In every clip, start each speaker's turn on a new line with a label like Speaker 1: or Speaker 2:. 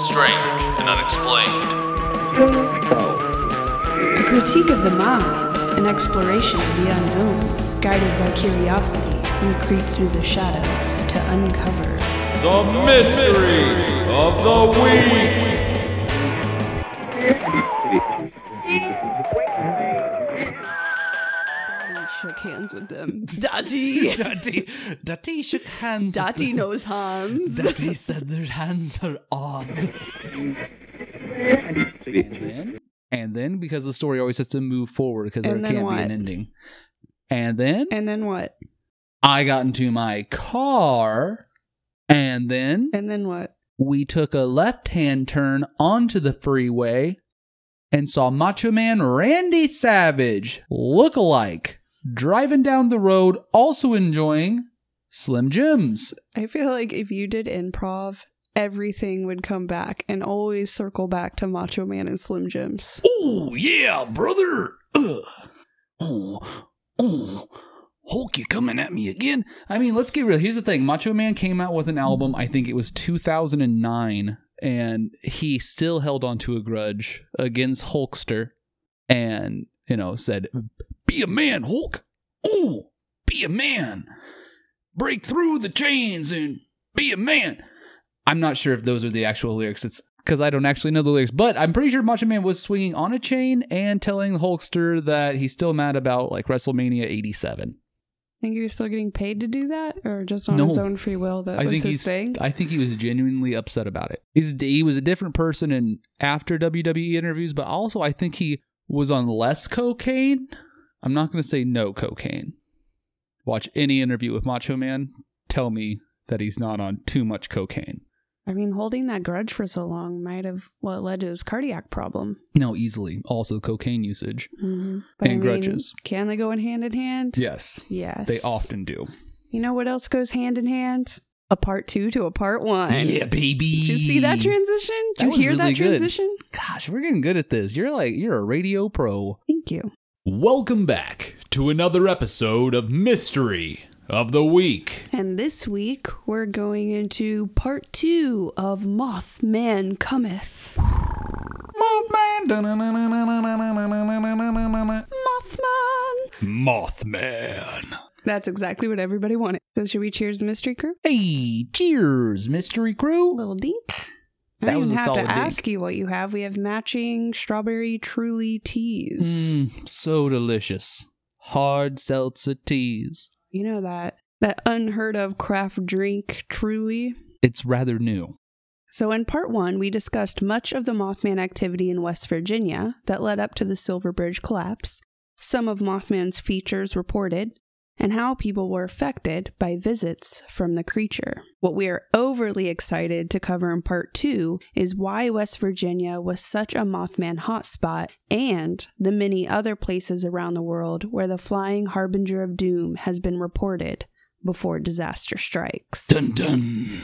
Speaker 1: the strange and unexplained.
Speaker 2: A critique of the mind, an exploration of the unknown. Guided by curiosity, we creep through the shadows to uncover.
Speaker 3: The mystery of the week.
Speaker 2: Hands with them. Daddy!
Speaker 4: Daddy, Daddy shook hands. with
Speaker 2: Daddy knows hands.
Speaker 4: Daddy said their hands are odd. and then, and then, because the story always has to move forward because there
Speaker 2: And
Speaker 4: can't
Speaker 2: then
Speaker 4: be an ending. And then
Speaker 2: And then what?
Speaker 4: I got into my car, and then
Speaker 2: And then what?
Speaker 4: we took a left-hand turn onto the freeway and saw Macho Man Randy Savage look-alike driving down the road, also enjoying Slim Jims.
Speaker 2: I feel like if you did improv, everything would come back and always circle back to Macho Man and Slim Jims.
Speaker 4: Oh yeah, brother. Ugh. Oh, oh, Hulk, you coming at me again? I mean, let's get real. Here's the thing: Macho Man came out with an album. I think it was 2009, and he still held on to a grudge against Hulkster, and you know said, "Be a man, Hulk. Oh, be a man. Break through the chains and be a man." I'm not sure if those are the actual lyrics. It's because I don't actually know the lyrics, but I'm pretty sure Macho Man was swinging on a chain and telling the Hulkster that he's still mad about like WrestleMania 87.
Speaker 2: Think he was still getting paid to do that, or just on
Speaker 4: No.
Speaker 2: his own free will? That
Speaker 4: I
Speaker 2: was
Speaker 4: think
Speaker 2: his thing.
Speaker 4: I think he was genuinely upset about it. He's he was a different person in after WWE interviews, but also I think he was on less cocaine. I'm not going to say no cocaine. Watch any interview with Macho Man. Tell me that he's not on too much cocaine.
Speaker 2: I mean, holding that grudge for so long might have what led to his cardiac problem.
Speaker 4: No, easily. Also cocaine usage.
Speaker 2: Mm-hmm.
Speaker 4: And
Speaker 2: I mean,
Speaker 4: grudges.
Speaker 2: Can they go in hand in hand?
Speaker 4: Yes,
Speaker 2: Yes.
Speaker 4: they often do.
Speaker 2: You know what else goes hand in hand? A part two to a part one.
Speaker 4: Yeah, baby.
Speaker 2: Did you see that transition? Did
Speaker 4: That
Speaker 2: you hear
Speaker 4: really
Speaker 2: that
Speaker 4: good.
Speaker 2: transition?
Speaker 4: Gosh, we're getting good at this. You're like you're a radio pro.
Speaker 2: Thank you.
Speaker 3: Welcome back to another episode of Mystery of the Week.
Speaker 2: And this week we're going into part two of Mothman Cometh. Mothman.
Speaker 3: Mothman! Mothman.
Speaker 2: That's exactly what everybody wanted. So should we cheers the mystery crew?
Speaker 4: Hey, cheers, mystery crew.
Speaker 2: little dink. I
Speaker 4: That was a
Speaker 2: have
Speaker 4: solid
Speaker 2: to
Speaker 4: dink.
Speaker 2: ask you what you have. We have matching strawberry truly teas.
Speaker 4: Mmm, so delicious. Hard seltzer teas.
Speaker 2: You know that that unheard of craft drink truly.
Speaker 4: It's rather new.
Speaker 2: So, in part one, we discussed much of the Mothman activity in West Virginia that led up to the Silver Bridge collapse, some of Mothman's features reported, and how people were affected by visits from the creature. What we are overly excited to cover in part two is why West Virginia was such a Mothman hotspot and the many other places around the world where the flying harbinger of doom has been reported before disaster strikes.
Speaker 4: Dun dun.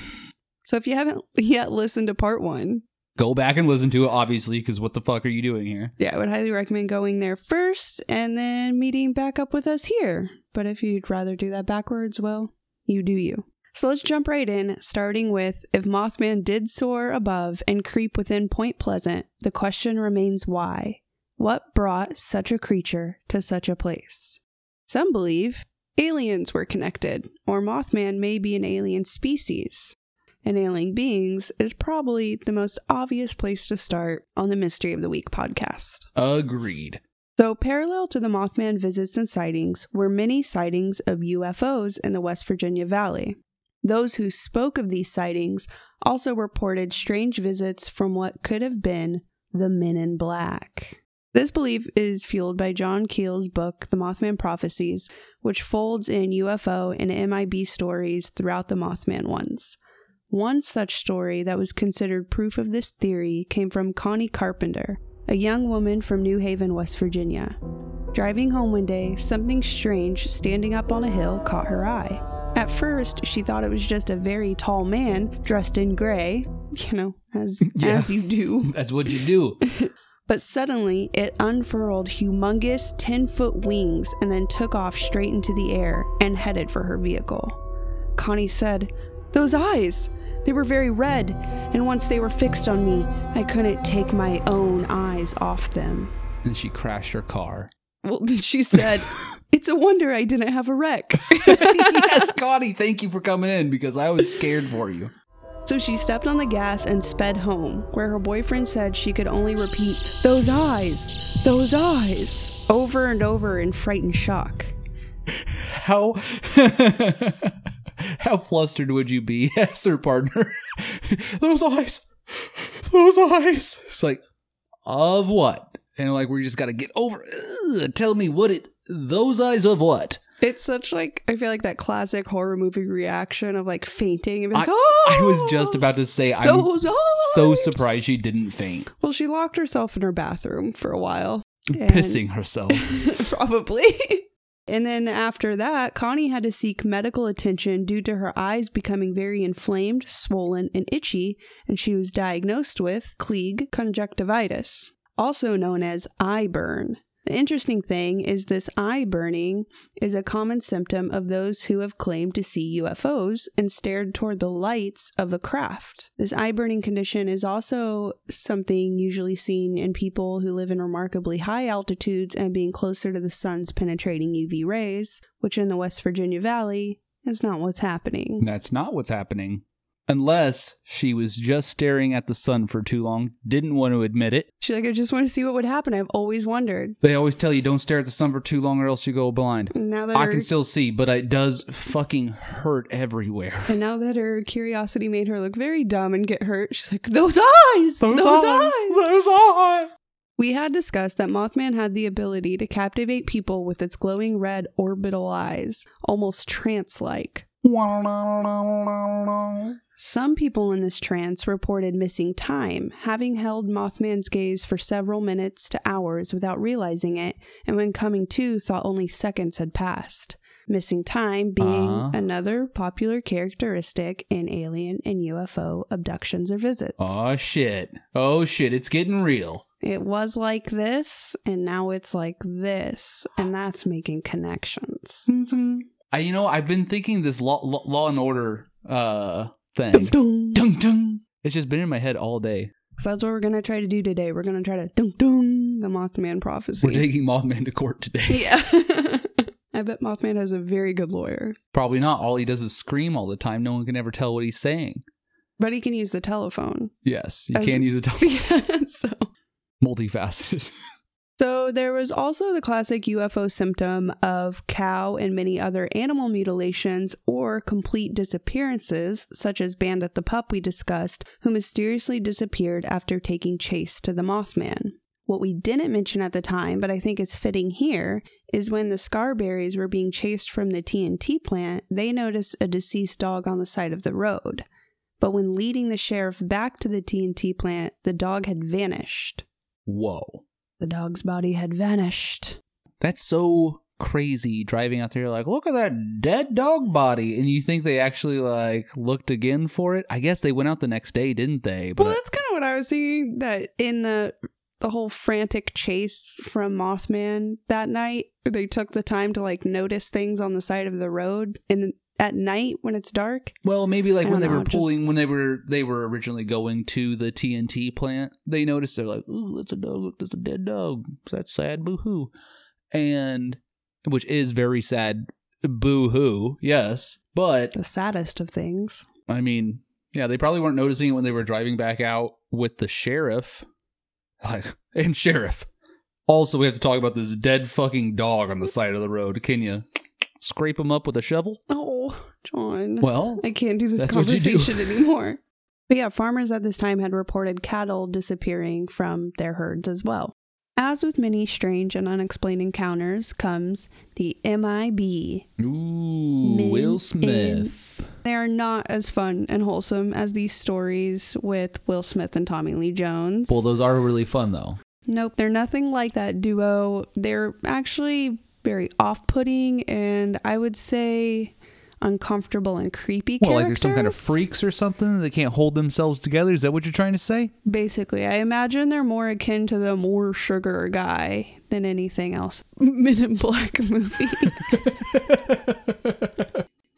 Speaker 2: So if you haven't yet listened to part one,
Speaker 4: Go back and listen to it, obviously, because what the fuck are you doing here?
Speaker 2: yeah, I would highly recommend going there first and then meeting back up with us here. But if you'd rather do that backwards, well, you do you. So let's jump right in, starting with if Mothman did soar above and creep within Point Pleasant, the question remains why? What brought such a creature to such a place? Some believe aliens were connected, or Mothman may be an alien species. And alien beings is probably the most obvious place to start on the Mystery of the Week podcast.
Speaker 4: Agreed.
Speaker 2: So, parallel to the Mothman visits and sightings were many sightings of UFOs in the West Virginia Valley. Those who spoke of these sightings also reported strange visits from what could have been the Men in Black. This belief is fueled by John Keel's book, The Mothman Prophecies, which folds in UFO and MIB stories throughout the Mothman ones. One such story that was considered proof of this theory came from Connie Carpenter, a young woman from New Haven, West Virginia. Driving home one day, something strange standing up on a hill caught her eye. At first, she thought it was just a very tall man dressed in gray, you know, as
Speaker 4: Yeah.
Speaker 2: as you do.
Speaker 4: That's what you do.
Speaker 2: But suddenly, it unfurled humongous 10 foot wings and then took off straight into the air and headed for her vehicle. Connie said, Those eyes! They were very red, and once they were fixed on me, I couldn't take my own eyes off them.
Speaker 4: And she crashed her car.
Speaker 2: Well, she said, It's a wonder I didn't have a wreck.
Speaker 4: yes, Connie, thank you for coming in because I was scared for you.
Speaker 2: So she stepped on the gas and sped home, where her boyfriend said she could only repeat, Those eyes! Those eyes! over and over in frightened shock.
Speaker 4: How how flustered would you be as her partner? Those eyes, those eyes. It's like, of what? And like, we just got to get over. Ugh, tell me what it. Those eyes of what?
Speaker 2: It's such like, I feel like that classic horror movie reaction of like fainting and like,
Speaker 4: I,
Speaker 2: Oh!
Speaker 4: I was just ah! about to say, I'm
Speaker 2: eyes!
Speaker 4: so surprised she didn't faint,
Speaker 2: Well, she locked herself in her bathroom for a while. and-
Speaker 4: pissing herself.
Speaker 2: Probably. And then after that, Connie had to seek medical attention due to her eyes becoming very inflamed, swollen, and itchy, and she was diagnosed with Klieg conjunctivitis, also known as eye burn. The interesting thing is this eye burning is a common symptom of those who have claimed to see UFOs and stared toward the lights of a craft. This eye burning condition is also something usually seen in people who live in remarkably high altitudes and being closer to the sun's penetrating UV rays, which in the West Virginia Valley is not what's happening.
Speaker 4: That's not what's happening. Unless she was just staring at the sun for too long, didn't want to admit it.
Speaker 2: She's like, I just want to see what would happen. I've always wondered.
Speaker 4: They always tell you don't stare at the sun for too long or else you go blind.
Speaker 2: Now that
Speaker 4: I
Speaker 2: her,
Speaker 4: can still see, but it does fucking hurt everywhere.
Speaker 2: and now that her curiosity made her look very dumb and get hurt, she's like, Those eyes! Those, eyes!
Speaker 4: Those eyes!
Speaker 2: We had discussed that Mothman had the ability to captivate people with its glowing red orbital eyes, almost trance like. Some people in this trance reported missing time, having held Mothman's gaze for several minutes to hours without realizing it, and when coming to, thought only seconds had passed. Missing time being
Speaker 4: Uh-huh.
Speaker 2: another popular characteristic in alien and UFO abductions or visits.
Speaker 4: Oh shit. Oh shit, it's getting real.
Speaker 2: It was like this, and now it's like this, and that's making connections.
Speaker 4: I you know, I've been thinking this law, law, law and order uh thing.
Speaker 2: Dun, dun.
Speaker 4: Dun dun. It's just been in my head all day.
Speaker 2: So that's what we're gonna try to do today. We're gonna try to dun dun the Mothman prophecy.
Speaker 4: We're taking Mothman to court today.
Speaker 2: yeah. I bet Mothman has a very good lawyer,
Speaker 4: Probably not. All he does is scream all the time. No one can ever tell what he's saying.
Speaker 2: but he can use the telephone.
Speaker 4: Yes, you
Speaker 2: As-
Speaker 4: can use the telephone.
Speaker 2: Yeah, so.
Speaker 4: multifaceted.
Speaker 2: So there was also the classic UFO symptom of cow and many other animal mutilations or complete disappearances, such as Bandit the pup we discussed, who mysteriously disappeared after taking chase to the Mothman. What we didn't mention at the time, but I think is fitting here, is when the Scarberries were being chased from the TNT plant, they noticed a deceased dog on the side of the road. But when leading the sheriff back to the TNT plant, the dog had vanished.
Speaker 4: Whoa.
Speaker 2: The dog's body had vanished.
Speaker 4: That's so crazy driving out there like look at that dead dog body and you think they actually like looked again for it i guess they went out the next day didn't they
Speaker 2: well, that's kind of what I was seeing. That in the the whole frantic chase from Mothman that night, they took the time to like notice things on the side of the road and at night when it's dark.
Speaker 4: well maybe like when they
Speaker 2: know,
Speaker 4: were
Speaker 2: just-
Speaker 4: pulling when they were they were originally going to the tnt plant they noticed they're like ooh that's a dog that's a dead dog that's sad boo-hoo and which is very sad boo-hoo yes but
Speaker 2: The saddest of things.
Speaker 4: I mean, yeah, they probably weren't noticing it when they were driving back out with the sheriff. Like, and sheriff. Also, we have to talk about this dead fucking dog on the side of the road. Can you scrape them up with a shovel?
Speaker 2: Oh, John.
Speaker 4: Well,
Speaker 2: I can't do this
Speaker 4: you do.
Speaker 2: conversation anymore. But yeah, farmers at this time had reported cattle disappearing from their herds as well. As with many strange and unexplained encounters comes the MIB,
Speaker 4: ooh,
Speaker 2: Men
Speaker 4: Will
Speaker 2: in-
Speaker 4: Smith.
Speaker 2: They are not as fun and wholesome as these stories with Will Smith and Tommy Lee Jones.
Speaker 3: Well, those are really fun though.
Speaker 2: nope, they're nothing like that duo. They're actually very off putting and I would say uncomfortable and creepy
Speaker 3: Well,
Speaker 2: characters.
Speaker 3: like there's some kind of freaks or something that can't hold themselves together. Is that what you're trying to say?
Speaker 2: Basically, I imagine they're more akin to the more sugar guy than anything else. Men in Black movie.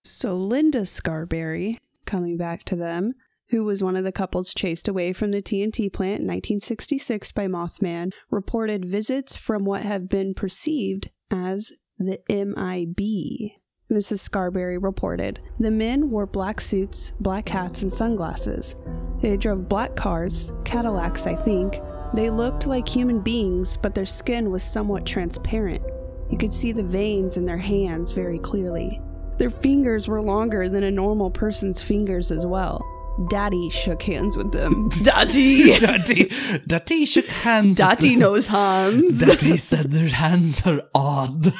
Speaker 2: so Linda Scarberry, coming back to them, who was one of the couples chased away from the TNT plant in 1966 by Mothman, reported visits from what have been perceived as the MIB. Mrs. Scarberry reported the men wore black suits, black hats, and sunglasses. They drove black cars, Cadillacs, I think. They looked like human beings, but their skin was somewhat transparent. You could see the veins in their hands very clearly. Their fingers were longer than a normal person's fingers as well. Daddy shook hands with them. Daddy!
Speaker 4: Daddy, Daddy shook hands. with
Speaker 2: Daddy
Speaker 4: them.
Speaker 2: knows hands.
Speaker 4: Daddy said their hands are odd.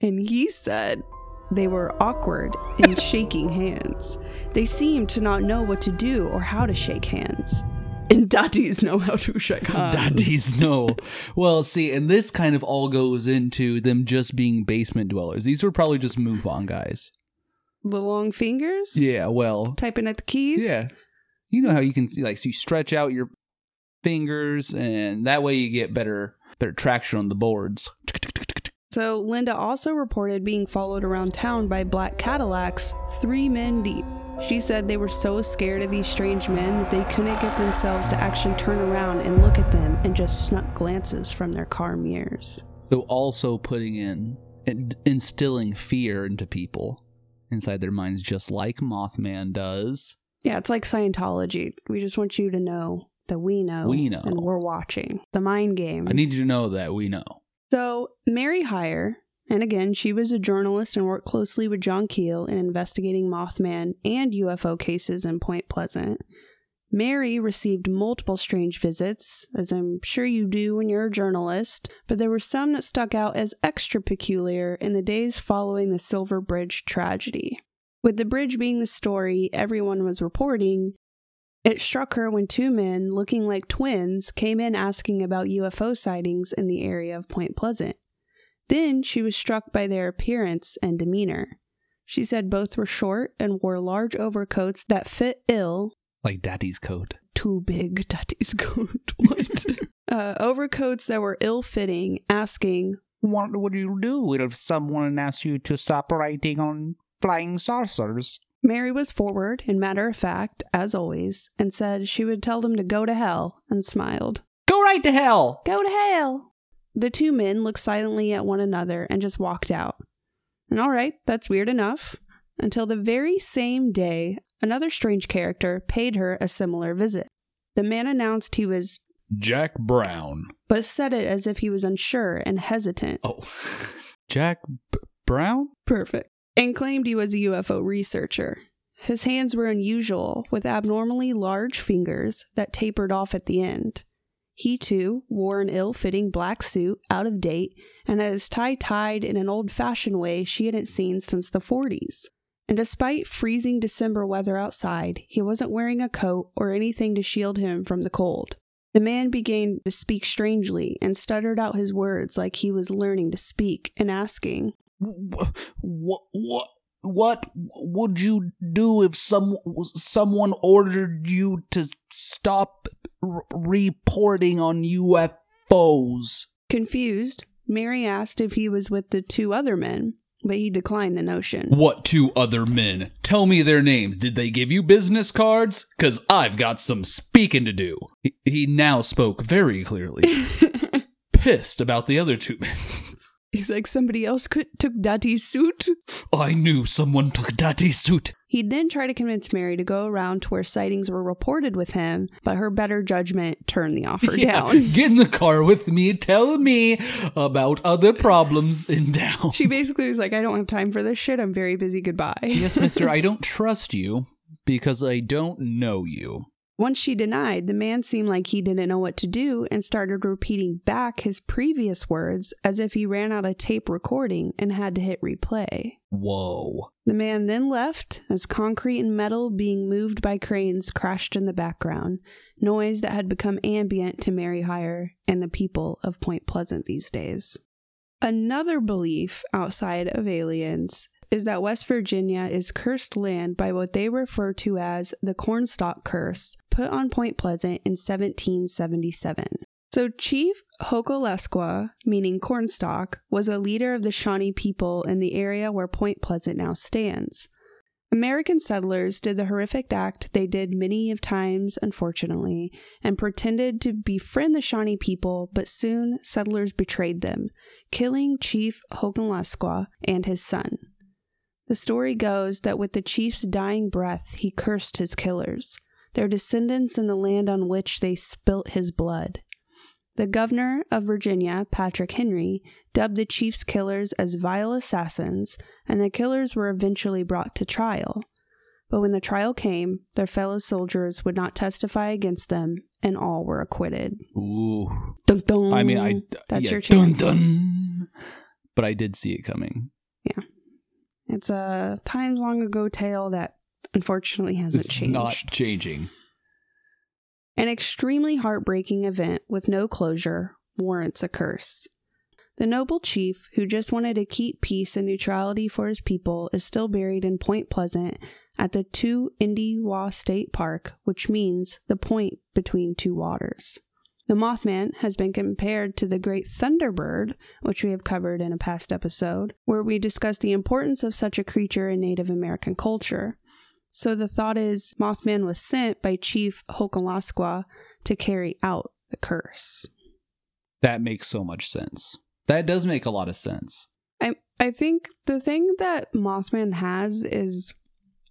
Speaker 2: And he said they were awkward in shaking hands. They seemed to not know what to do or how to shake hands. And daddies know how to shake hands.
Speaker 4: Daddies know. Well, see, and this kind of all goes into them just being basement dwellers. These were probably just move on guys.
Speaker 2: The long fingers?
Speaker 4: Yeah, well,
Speaker 2: Typing at the keys?
Speaker 4: yeah. You know how you can see, like, so you stretch out your fingers, and that way you get better better traction on the boards.
Speaker 2: So Linda also reported being followed around town by black Cadillacs, three men deep. She said they were so scared of these strange men that they couldn't get themselves to actually turn around and look at them and just snuck glances from their car mirrors.
Speaker 4: So also putting in and instilling fear into people inside their minds, just like Mothman does.
Speaker 2: Yeah, it's like Scientology. We just want you to know that we know.
Speaker 4: We know.
Speaker 2: And we're watching. The mind game.
Speaker 4: I need you to know that we know.
Speaker 2: So, Mary Hyre, and again, she was a journalist and worked closely with John Keel in investigating Mothman and UFO cases in Point Pleasant. Mary received multiple strange visits, as I'm sure you do when you're a journalist, but there were some that stuck out as extra peculiar in the days following the Silver Bridge tragedy. With the bridge being the story everyone was reporting, it struck her when two men, looking like twins, came in asking about UFO sightings in the area of Point Pleasant. Then she was struck by their appearance and demeanor. She said both were short and wore large overcoats that fit ill.
Speaker 4: Like Daddy's coat.
Speaker 2: Too big, daddy's coat. What? uh, overcoats that were ill fitting, asking,
Speaker 5: What would you do if someone asked you to stop writing on flying saucers?
Speaker 2: Mary was forward and matter of fact, as always, and said she would tell them to go to hell, and smiled.
Speaker 5: Go right to hell!
Speaker 2: Go to hell! The two men looked silently at one another and just walked out. And all right, that's weird enough. Until the very same day, another strange character paid her a similar visit. The man announced he was,
Speaker 3: Jack Brown.
Speaker 2: but said it as if he was unsure and hesitant.
Speaker 4: Oh. Jack B- Brown?
Speaker 2: Perfect. And claimed he was a UFO researcher. His hands were unusual, with abnormally large fingers that tapered off at the end. He too wore an ill fitting black suit, out of date, and had his tie tied in an old fashioned way she hadn't seen since the 40s. And despite freezing December weather outside, he wasn't wearing a coat or anything to shield him from the cold. The man began to speak strangely and stuttered out his words like he was learning to speak and asking,
Speaker 5: What, what, what would you do if some someone ordered you to stop r- reporting on UFOs?
Speaker 2: Confused, Mary asked if he was with the two other men, but he declined the notion.
Speaker 3: What two other men? Tell me their names. Did they give you business cards? Cause I've got some speaking to do.
Speaker 4: He, he now spoke very clearly, pissed about the other two men.
Speaker 2: He's like, somebody else could, took Daddy's suit.
Speaker 5: I knew someone took Daddy's suit.
Speaker 2: He'd then try to convince Mary to go around to where sightings were reported with him, but her better judgment turned the offer down.
Speaker 5: Get in the car with me. Tell me about other problems in town.
Speaker 2: She basically was like, I don't have time for this shit. I'm very busy. Goodbye.
Speaker 4: yes, mister, I don't trust you because I don't know you.
Speaker 2: Once she denied, the man seemed like he didn't know what to do and started repeating back his previous words as if he ran out of tape recording and had to hit replay.
Speaker 5: Whoa.
Speaker 2: The man then left as concrete and metal being moved by cranes crashed in the background, noise that had become ambient to Mary Hyre and the people of Point Pleasant these days. Another belief outside of aliens is that West Virginia is cursed land by what they refer to as the Cornstalk Curse, put on Point Pleasant in 1777. So, Chief Hokolesqua, meaning Cornstalk, was a leader of the Shawnee people in the area where Point Pleasant now stands. American settlers did the horrific act they did many of times, unfortunately, and pretended to befriend the Shawnee people, but soon settlers betrayed them, killing Chief Hokolesqua and his son. The story goes that with the chief's dying breath, he cursed his killers, their descendants in the land on which they spilt his blood. The governor of Virginia, Patrick Henry, dubbed the chief's killers as vile assassins, and the killers were eventually brought to trial. But when the trial came, their fellow soldiers would not testify against them, and all were acquitted.
Speaker 4: Ooh.
Speaker 2: Dun, dun.
Speaker 4: I mean, I
Speaker 2: That's
Speaker 4: yeah,
Speaker 2: your chance.
Speaker 4: dun. dun. But I did see it coming.
Speaker 2: It's a times long ago tale that unfortunately hasn't
Speaker 4: It's
Speaker 2: changed.
Speaker 4: not changing.
Speaker 2: An extremely heartbreaking event with no closure warrants a curse. The noble chief, who just wanted to keep peace and neutrality for his people, is still buried in Point Pleasant at the Tu-Endie-Wei State Park, which means the point between two waters. The Mothman has been compared to the great Thunderbird, which we have covered in a past episode, where we discussed the importance of such a creature in Native American culture. So the thought is Mothman was sent by Chief Hokolesqua to carry out the curse.
Speaker 4: That makes so much sense. That does make a lot of sense.
Speaker 2: I I think the thing that Mothman has is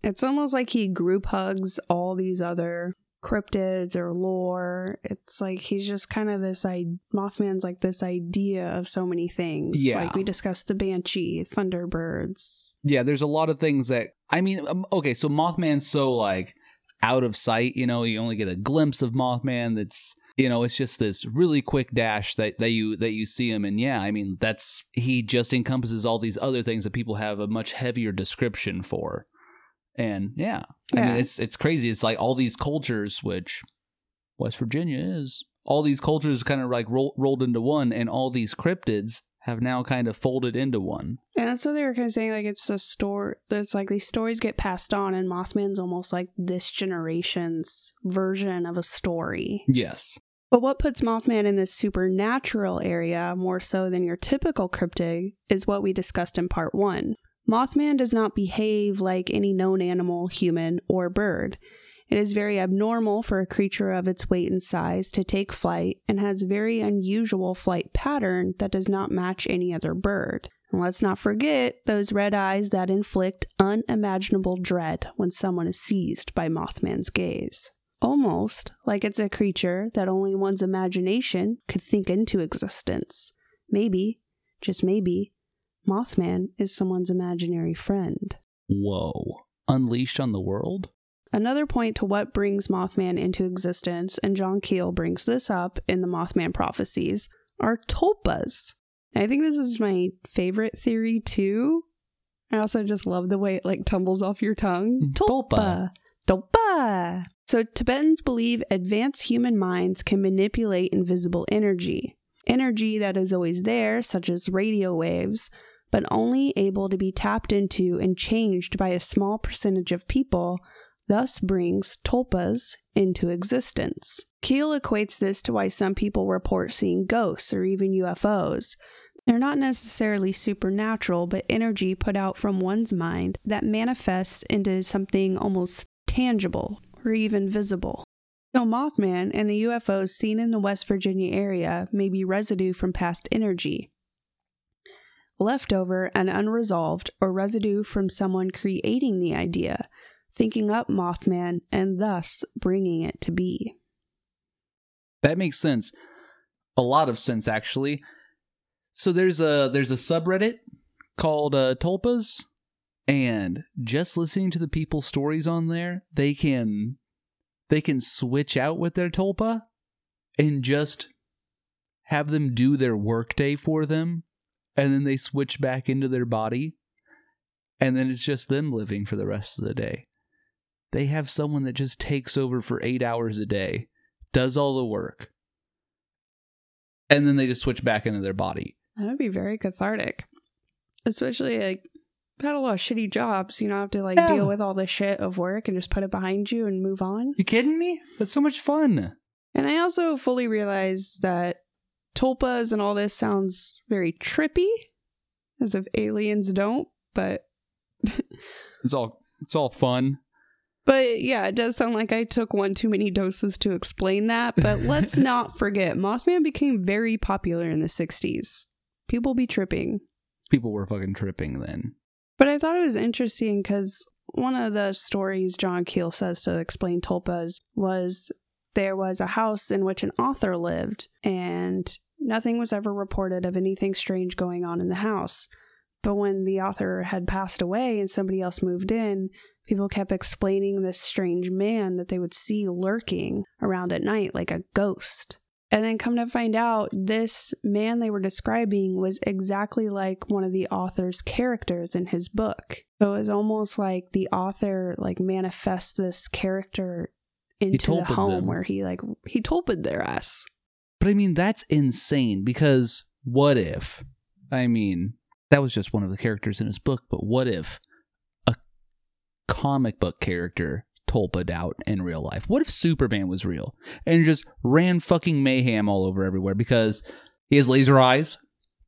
Speaker 2: it's almost like he group hugs all these other cryptids or lore. It's like he's just kind of this I Mothman's like this idea of so many things.
Speaker 4: Yeah.
Speaker 2: Like we discussed the Banshee, Thunderbirds.
Speaker 4: Yeah, there's a lot of things that I mean. Um, okay, so Mothman's so like out of sight. You know, you only get a glimpse of Mothman. That's you know, it's just this really quick dash that that you that you see him. And yeah, I mean, that's he just encompasses all these other things that people have a much heavier description for. And yeah, I mean, it's it's crazy. It's like all these cultures, which West Virginia is. All these cultures kind of like roll, rolled into one, and all these cryptids have now kind of folded into one.
Speaker 2: And that's what they were kind of saying. Like it's the story. It's like these stories get passed on, and Mothman's almost like this generation's version of a story.
Speaker 4: Yes.
Speaker 2: But what puts Mothman in this supernatural area more so than your typical cryptid is what we discussed in part one. Mothman does not behave like any known animal, human, or bird. It is very abnormal for a creature of its weight and size to take flight and has very unusual flight pattern that does not match any other bird. And let's not forget those red eyes that inflict unimaginable dread when someone is seized by Mothman's gaze almost like it's a creature that only one's imagination could think into existence. Maybe, just maybe, Mothman is someone's imaginary friend.
Speaker 4: Whoa. Unleashed on the world?
Speaker 2: Another point to what brings Mothman into existence, and John Keel brings this up in the Mothman prophecies, are tulpas. I think this is my favorite theory too. I also just love the way it like tumbles off your tongue.
Speaker 4: Mm, tulpa.
Speaker 2: Tulpa. So Tibetans believe advanced human minds can manipulate invisible energy. Energy that is always there, such as radio waves, but only able to be tapped into and changed by a small percentage of people, thus brings tulpas into existence. Keel equates this to why some people report seeing ghosts or even UFOs. They're not necessarily supernatural, but energy put out from one's mind that manifests into something almost tangible or even visible. So, Mothman and the UFOs seen in the West Virginia area may be residue from past energy, leftover and unresolved, or residue from someone creating the idea, thinking up Mothman, and thus bringing it to be.
Speaker 4: That makes sense. A lot of sense actually. So there's a there's a subreddit called uh, Tulpas and just listening to the people's stories on there, they can they can switch out with their tulpa and just have them do their workday for them and then they switch back into their body and then it's just them living for the rest of the day. They have someone that just takes over for 8 hours a day, does all the work. And then they just switch back into their body.
Speaker 2: That would be very cathartic. Especially like I've had a lot of shitty jobs, you know, have to like
Speaker 4: Yeah.
Speaker 2: deal with all the shit of work and just put it behind you and move on.
Speaker 4: You kidding me? That's so much fun.
Speaker 2: And I also fully realize that tulpas and all this sounds very trippy, as if aliens don't, but
Speaker 4: It's all It's all fun.
Speaker 2: But yeah, it does sound like I took one too many doses to explain that. But let's not forget, Mothman became very popular in the 60s. People be tripping.
Speaker 4: People were fucking tripping then.
Speaker 2: But I thought it was interesting because one of the stories John Keel says to explain tulpas was there was a house in which an author lived, and nothing was ever reported of anything strange going on in the house. But when the author had passed away and somebody else moved in, people kept explaining this strange man that they would see lurking around at night like a ghost. And then come to find out, this man they were describing was exactly like one of the author's characters in his book. So it was almost like the author like manifests this character into the home
Speaker 4: them.
Speaker 2: where he like he tulpa'd their ass.
Speaker 4: But I mean, that's insane because what if, I mean, that was just one of the characters in his book, but what if a comic book character tulpa'd out in real life? What if Superman was real and just ran fucking mayhem all over everywhere because he has laser eyes,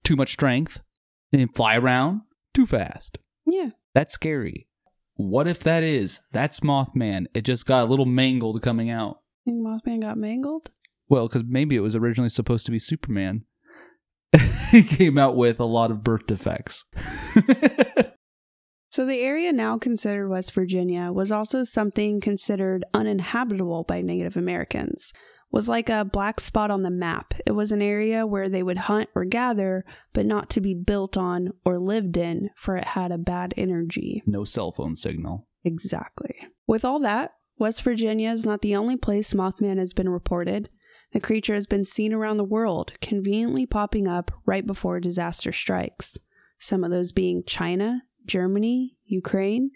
Speaker 4: too much strength, and fly around too fast?
Speaker 2: Yeah.
Speaker 4: That's scary. What if that is? That's Mothman. It just got a little mangled coming out.
Speaker 2: Think Mothman got mangled?
Speaker 4: Well, because maybe it was originally supposed to be Superman. he came out with a lot of birth defects.
Speaker 2: So the area now considered West Virginia was also something considered uninhabitable by Native Americans. Was like a black spot on the map. It was an area where they would hunt or gather, but not to be built on or lived in, for it had a bad energy.
Speaker 4: no cell phone signal.
Speaker 2: Exactly. With all that, West Virginia is not the only place Mothman has been reported. The creature has been seen around the world, conveniently popping up right before disaster strikes. Some of those being China, Germany, Ukraine.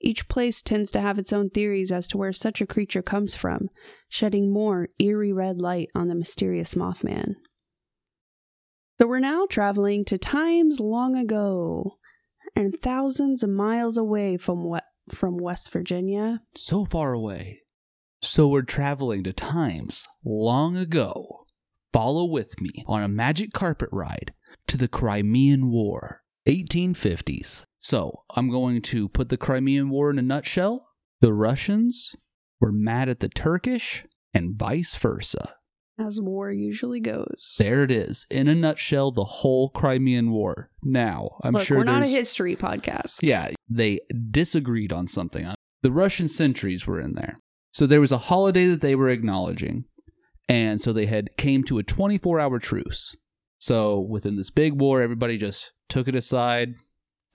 Speaker 2: Each place tends to have its own theories as to where such a creature comes from, shedding more eerie red light on the mysterious Mothman. So we're now traveling to times long ago, and thousands of miles away from what from West Virginia.
Speaker 4: So far away. So we're traveling to times long ago. Follow with me on a magic carpet ride to the Crimean War, 1850s. So I'm going to put the Crimean War in a nutshell. The Russians were mad at the Turkish and vice versa.
Speaker 2: As war usually goes.
Speaker 4: There it is. In a nutshell, the whole Crimean War. Now, I'm
Speaker 2: Look,
Speaker 4: sure
Speaker 2: we're not a history podcast.
Speaker 4: Yeah, they disagreed on something. The Russian sentries were in there. So there was a holiday that they were acknowledging. And so they had came to a 24-hour truce. So within this big war, everybody just took it aside,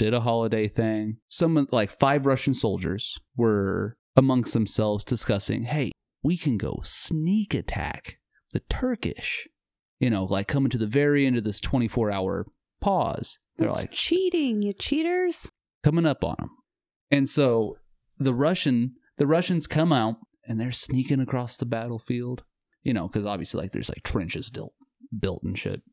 Speaker 4: did a holiday thing. Some like five Russian soldiers were amongst themselves discussing, "Hey, we can go sneak attack the Turkish." You know, like coming to the very end of this 24-hour pause. They're
Speaker 2: That's
Speaker 4: like,
Speaker 2: cheating, you cheaters.
Speaker 4: coming up on them. And so the Russian the Russians come out and they're sneaking across the battlefield, you know, because obviously like there's like trenches built built and shit.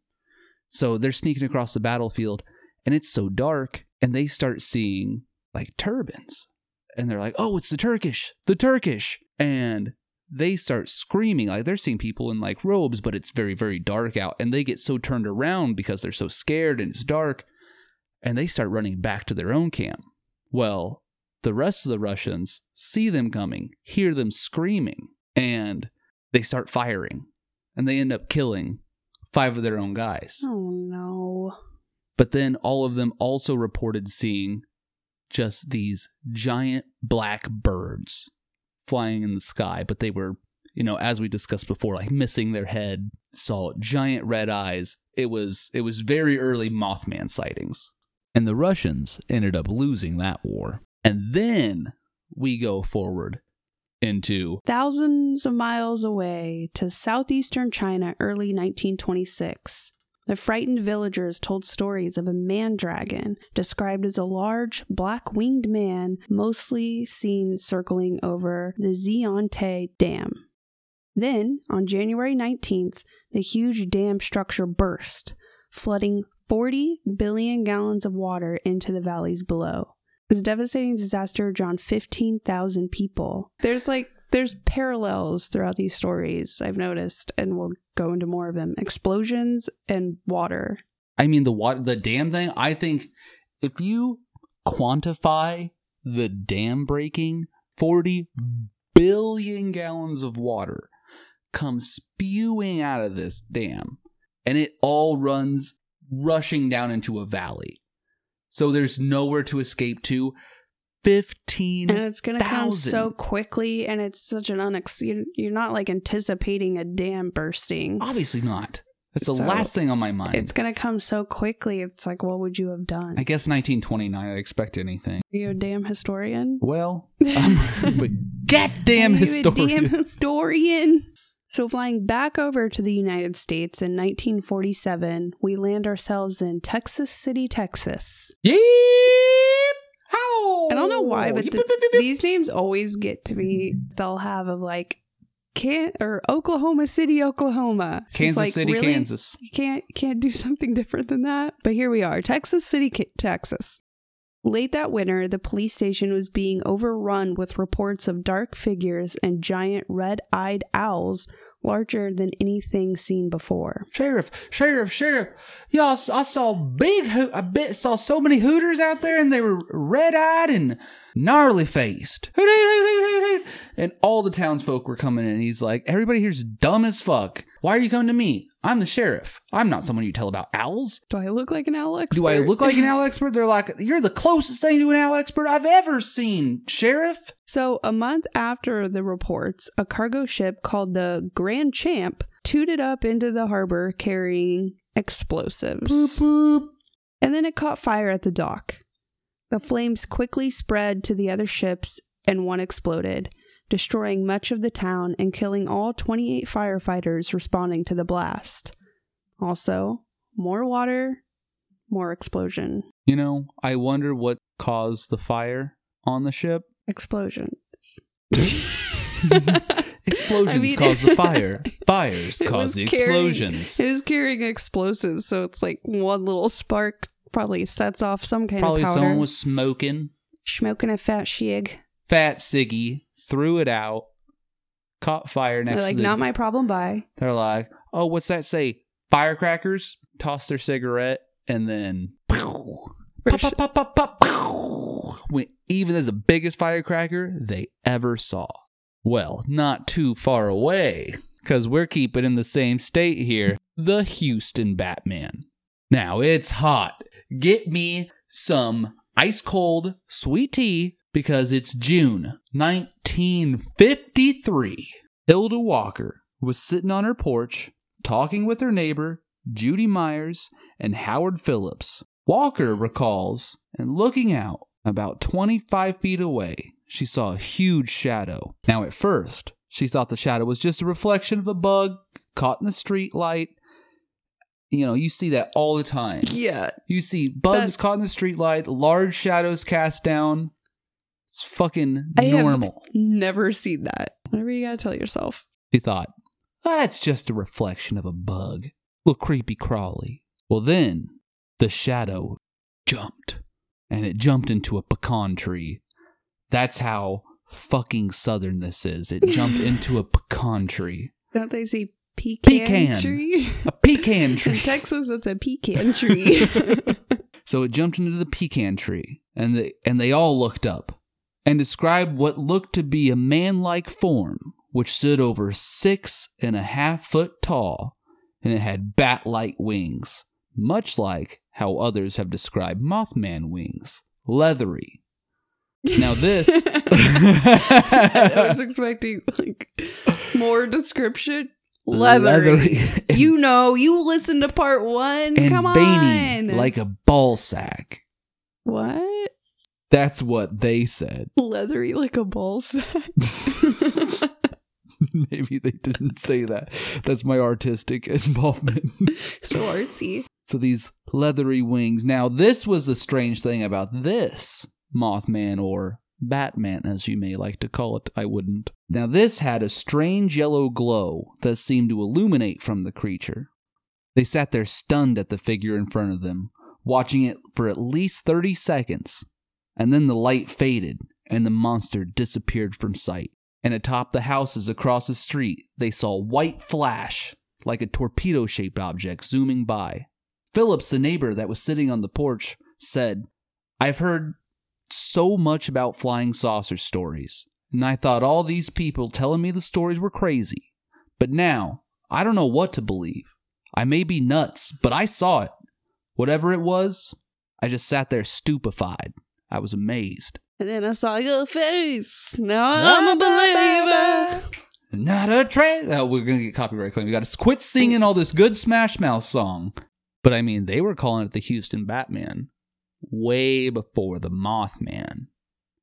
Speaker 4: So they're sneaking across the battlefield and it's so dark and they start seeing like turbans and they're like, "Oh, it's the Turkish, the Turkish!" And they start screaming like they're seeing people in like robes, but it's very very dark out, and they get so turned around because they're so scared and it's dark, and they start running back to their own camp. Well, the rest of the Russians see them coming, hear them screaming, and they start firing, and they end up killing five of their own guys.
Speaker 2: Oh no.
Speaker 4: But then all of them also reported seeing just these giant black birds flying in the sky, but they were, you know, as we discussed before, like missing their head, saw giant red eyes. It was it was very early Mothman sightings. And the Russians ended up losing that war. And then we go forward into
Speaker 2: Thousands of miles away to southeastern China, early 1926. The frightened villagers told stories of a man dragon, described as a large, black winged man, mostly seen circling over the Zionte Dam. Then, on January 19th, the huge dam structure burst, flooding 40 billion gallons of water into the valleys below. This devastating disaster drowned 15,000 people. There's like there's parallels throughout these stories I've noticed and we'll go into more of them. Explosions and water.
Speaker 4: I mean the water the dam thing, I think if you quantify the dam breaking, 40 billion gallons of water come spewing out of this dam, and it all runs rushing down into a valley. So there's nowhere to escape to. 15
Speaker 2: And it's gonna come so quickly, and it's such an unex. You're, not like anticipating a dam bursting.
Speaker 4: Obviously not. That's the
Speaker 2: So,
Speaker 4: last thing on my mind.
Speaker 2: It's gonna come so quickly. It's like, what would you have done?
Speaker 4: I guess 1929. I expect anything.
Speaker 2: Are you a damn historian?
Speaker 4: Well, I'm but goddamn
Speaker 2: Are you a
Speaker 4: historian.
Speaker 2: damn historian. So, flying back over to the United States in 1947, we land ourselves in Texas City, Texas.
Speaker 4: Yep. How?
Speaker 2: I don't know why, but the, these names always get to me. They'll have of like, can or Oklahoma City, Oklahoma.
Speaker 4: Kansas
Speaker 2: like,
Speaker 4: City,
Speaker 2: really?
Speaker 4: Kansas.
Speaker 2: You can't can't do something different than that. But here we are, Texas City, Texas. Late that winter, the police station was being overrun with reports of dark figures and giant red-eyed owls larger than anything seen before.
Speaker 4: Sheriff, sheriff, sheriff! Y'all, I saw big, ho- I bet saw so many hooters out there, and they were red-eyed and gnarly faced. And all the townsfolk were coming in. He's like, everybody here's dumb as fuck. Why are you coming to me? I'm the sheriff. I'm not someone you tell about owls.
Speaker 2: Do I look like an owl expert?
Speaker 4: Do I look like an owl expert? They're like, you're the closest thing to an owl expert I've ever seen, sheriff.
Speaker 2: So, a month after the reports, a cargo ship called the Grandcamp tooted up into the harbor carrying explosives. Boop, And then it caught fire at the dock. The flames quickly spread to the other ships, and one exploded, destroying much of the town and killing all 28 firefighters responding to the blast. Also, more water, more explosion.
Speaker 4: You know, I wonder what caused the fire on the ship.
Speaker 2: Explosion.
Speaker 4: Explosions
Speaker 2: I mean-
Speaker 4: cause the fire. Fires cause the
Speaker 2: carrying-
Speaker 4: explosions.
Speaker 2: It was carrying explosives, so it's like one little spark probably sets off some kind
Speaker 4: Probably
Speaker 2: of powder.
Speaker 4: someone was smoking.
Speaker 2: smoking a fat shig.
Speaker 4: Fat Siggy threw it out, caught fire next
Speaker 2: They're like,
Speaker 4: to the.
Speaker 2: not my problem. Bye.
Speaker 4: they're like, oh, what's that say? Firecrackers. Toss their cigarette and then. Pop, pop, pop, pop, pop, pow. Went even as the biggest firecracker they ever saw. Well, not too far away, because we're keeping in the same state here. The Houston Batman. Now it's hot. Get me some ice cold sweet tea because it's June 1953. Hilda Walker was sitting on her porch talking with her neighbor, Judy Myers, and Howard Phillips. Walker recalls, and looking out about 25 feet away, she saw a huge shadow. Now, at first, she thought the shadow was just a reflection of a bug caught in the street light. You know, you see that all the time.
Speaker 2: Yeah.
Speaker 4: You see bugs
Speaker 2: That-
Speaker 4: caught in the streetlight, large shadows cast down. It's fucking
Speaker 2: I
Speaker 4: normal.
Speaker 2: Never seen that. Whatever you gotta tell yourself.
Speaker 4: He thought, that's just a reflection of a bug. Little creepy crawly. Well, then the shadow jumped, and it jumped into a pecan tree. That's how fucking southern this is. It jumped into a pecan tree.
Speaker 2: Don't they say pecan,
Speaker 4: Pecan.
Speaker 2: tree?
Speaker 4: A pecan tree. In.
Speaker 2: Texas, it's a pecan tree.
Speaker 4: So it jumped into the pecan tree, and they and they all looked up and described what looked to be a man-like form, which stood over six and a half foot tall, and it had bat-like wings, much like how others have described Mothman wings, leathery. Now this,
Speaker 2: I was expecting like more description. Leathery. You know, you listened to part one. Come on.
Speaker 4: like a ball sack.
Speaker 2: what?
Speaker 4: That's what they said.
Speaker 2: Leathery like a ball sack.
Speaker 4: Maybe they didn't say that. That's my artistic involvement.
Speaker 2: so artsy.
Speaker 4: so these leathery wings. Now, this was the strange thing about this Mothman or Batman, as you may like to call it. I wouldn't. Now, this had a strange yellow glow that seemed to illuminate from the creature. They sat there stunned at the figure in front of them, watching it for at least 30 seconds, and then the light faded and the monster disappeared from sight. And atop the houses across the street, they saw a white flash like a torpedo shaped object zooming by. Phillips, the neighbor that was sitting on the porch, said, I've heard so much about flying saucer stories, and I thought all these people telling me the stories were crazy. But now, I don't know what to believe. I may be nuts, but I saw it. Whatever it was, I just sat there stupefied. I was amazed.
Speaker 2: And then I saw your face. Now I'm a believer.
Speaker 4: Not a trace. Oh, we're gonna get copyright claim. We got to quit singing all this good Smash Mouth song. But I mean, they were calling it the Houston Batman way before the Mothman.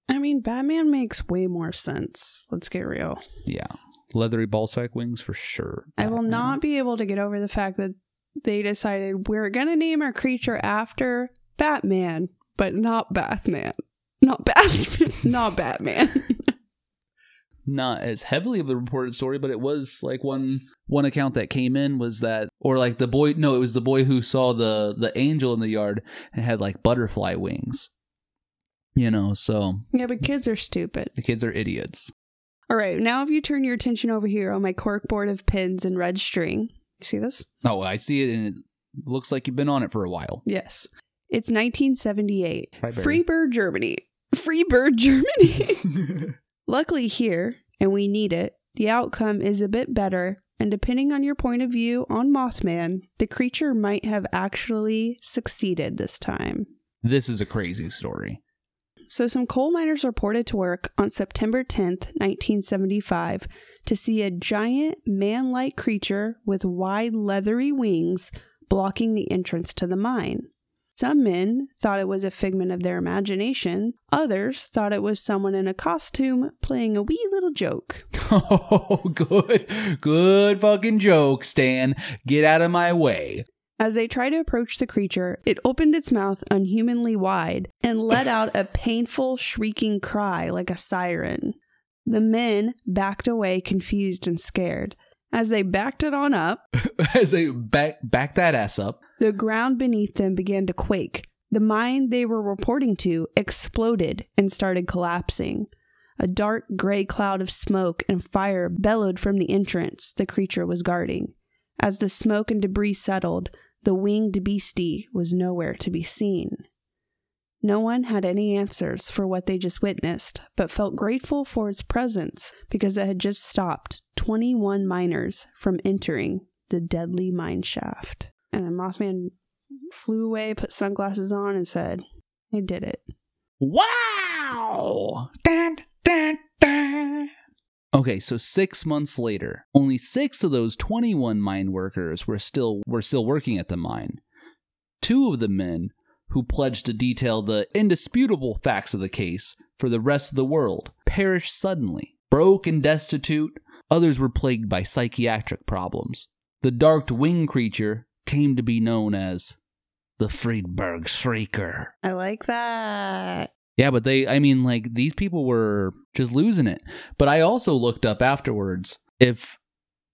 Speaker 2: I mean, Batman makes way more sense. Let's get real.
Speaker 4: Yeah, leathery ballsack wings for sure.
Speaker 2: I will not be able to get over the fact that they decided we're going to name our creature after Batman, but not Batman. Not Batman. not Batman.
Speaker 4: not as heavily of a reported story, but it was like one one account that came in was that, or like the boy. No, it was the boy who saw the the angel in the yard and had like butterfly wings. You know, so
Speaker 2: yeah, but kids are stupid.
Speaker 4: the kids are idiots.
Speaker 2: All right, now if you turn your attention over here on my corkboard of pins and red string, you see this?
Speaker 4: Oh, I see it, and it looks like you've been on it for a while.
Speaker 2: Yes. It's 1978.
Speaker 4: Hi, Barry.
Speaker 2: Freebird, Germany. Freebird, Germany. Luckily, here, and we need it, the outcome is a bit better, and depending on your point of view on Mothman, the creature might have actually succeeded this time.
Speaker 4: This is a crazy story.
Speaker 2: So, some coal miners reported to work on September 10th, 1975, to see a giant man like creature with wide leathery wings blocking the entrance to the mine. Some men thought it was a figment of their imagination, others thought it was someone in a costume playing a wee little joke.
Speaker 4: Oh, good, good fucking joke, Stan. Get out of my way.
Speaker 2: As they tried to approach the creature, it opened its mouth unhumanly wide and let out a painful, shrieking cry like a siren. The men backed away, confused and scared. As they backed it on up,
Speaker 4: As they back back that ass up.
Speaker 2: The ground beneath them began to quake. The mine they were reporting to exploded and started collapsing. A dark gray cloud of smoke and fire bellowed from the entrance the creature was guarding. As the smoke and debris settled, the winged beastie was nowhere to be seen. No one had any answers for what they just witnessed, but felt grateful for its presence because it had just stopped 21 miners from entering the deadly mine shaft. And then Mothman flew away, put sunglasses on, and said, I did it.
Speaker 4: Wow! Dun, dun, dun. Okay, so six months later, only six of those twenty-one mine workers were still were still working at the mine. Two of the men who pledged to detail the indisputable facts of the case for the rest of the world perished suddenly, broke and destitute. Others were plagued by psychiatric problems. The dark wing creature came to be known as the Freiburg Shrieker.
Speaker 2: I like that.
Speaker 4: Yeah, but they, I mean, like, these people were just losing it. But I also looked up afterwards if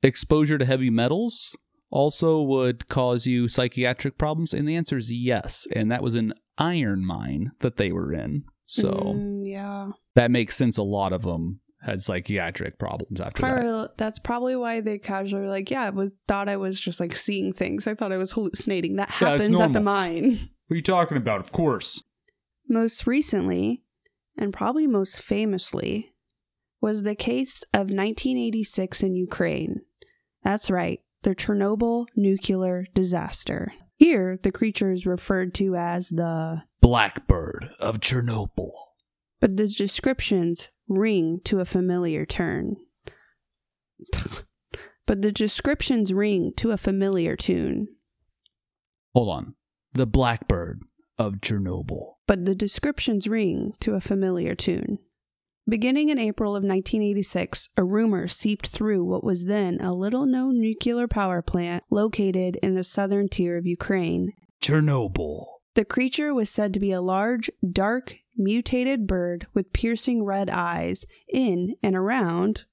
Speaker 4: exposure to heavy metals also would cause you psychiatric problems. And the answer is yes. And that was an iron mine that they were in. So
Speaker 2: Mm, yeah.
Speaker 4: that makes sense. A lot of them had psychiatric problems after that.
Speaker 2: That's probably why they casually were like, yeah, I was, thought I was just like seeing things. I thought I was hallucinating. That
Speaker 3: Yeah,
Speaker 2: happens at the mine.
Speaker 3: What are you talking about? Of course.
Speaker 2: Most recently, and probably most famously, was the case of 1986 in Ukraine. That's right, the Chernobyl nuclear disaster. Here, the creature is referred to as the,
Speaker 4: Blackbird of Chernobyl.
Speaker 2: But the descriptions ring to a familiar turn. but the descriptions ring to a familiar tune.
Speaker 4: Hold on. The Blackbird of Chernobyl.
Speaker 2: but the descriptions ring to a familiar tune. Beginning in April of 1986, a rumor seeped through what was then a little known nuclear power plant located in the southern tier of Ukraine.
Speaker 4: Chernobyl.
Speaker 2: The creature was said to be a large, dark, mutated bird with piercing red eyes in and around.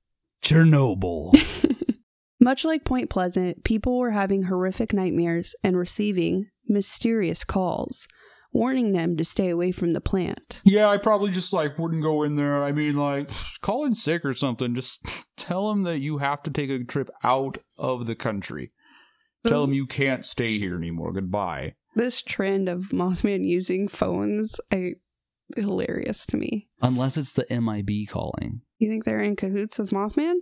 Speaker 4: Chernobyl.
Speaker 2: Much like Point Pleasant, people were having horrific nightmares and receiving mysterious calls, warning them to stay away from the plant.
Speaker 3: Yeah, I probably just like wouldn't go in there. I mean, like, call in sick or something. Just tell them that you have to take a trip out of the country. Tell them you can't stay here anymore. Goodbye.
Speaker 2: this trend of Mothman using phones, I hilarious to me.
Speaker 4: Unless it's the MIB calling.
Speaker 2: You think they're in cahoots with Mothman?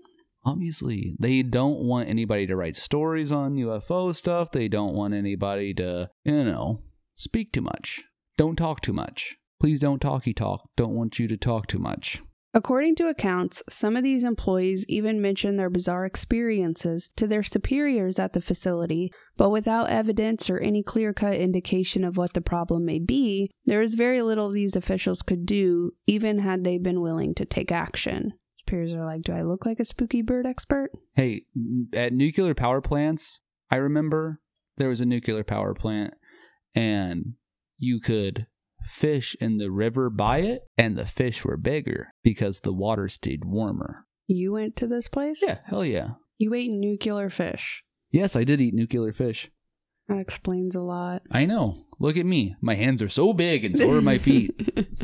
Speaker 4: Obviously, they don't want anybody to write stories on UFO stuff. They don't want anybody to, you know, speak too much. Don't talk too much. Please don't talky talk. Don't want you to talk too much.
Speaker 2: According to accounts, some of these employees even mentioned their bizarre experiences to their superiors at the facility, but without evidence or any clear cut indication of what the problem may be, there is very little these officials could do, even had they been willing to take action. Superiors are like, Do I look like a spooky bird expert?
Speaker 4: Hey, at nuclear power plants, I remember there was a nuclear power plant and you could fish in the river by it, and the fish were bigger because the water stayed warmer.
Speaker 2: You went to this place?
Speaker 4: Yeah, hell yeah.
Speaker 2: You ate nuclear fish.
Speaker 4: Yes, I did eat nuclear fish.
Speaker 2: That explains a lot.
Speaker 4: I know. Look at me. My hands are so big and so are my feet.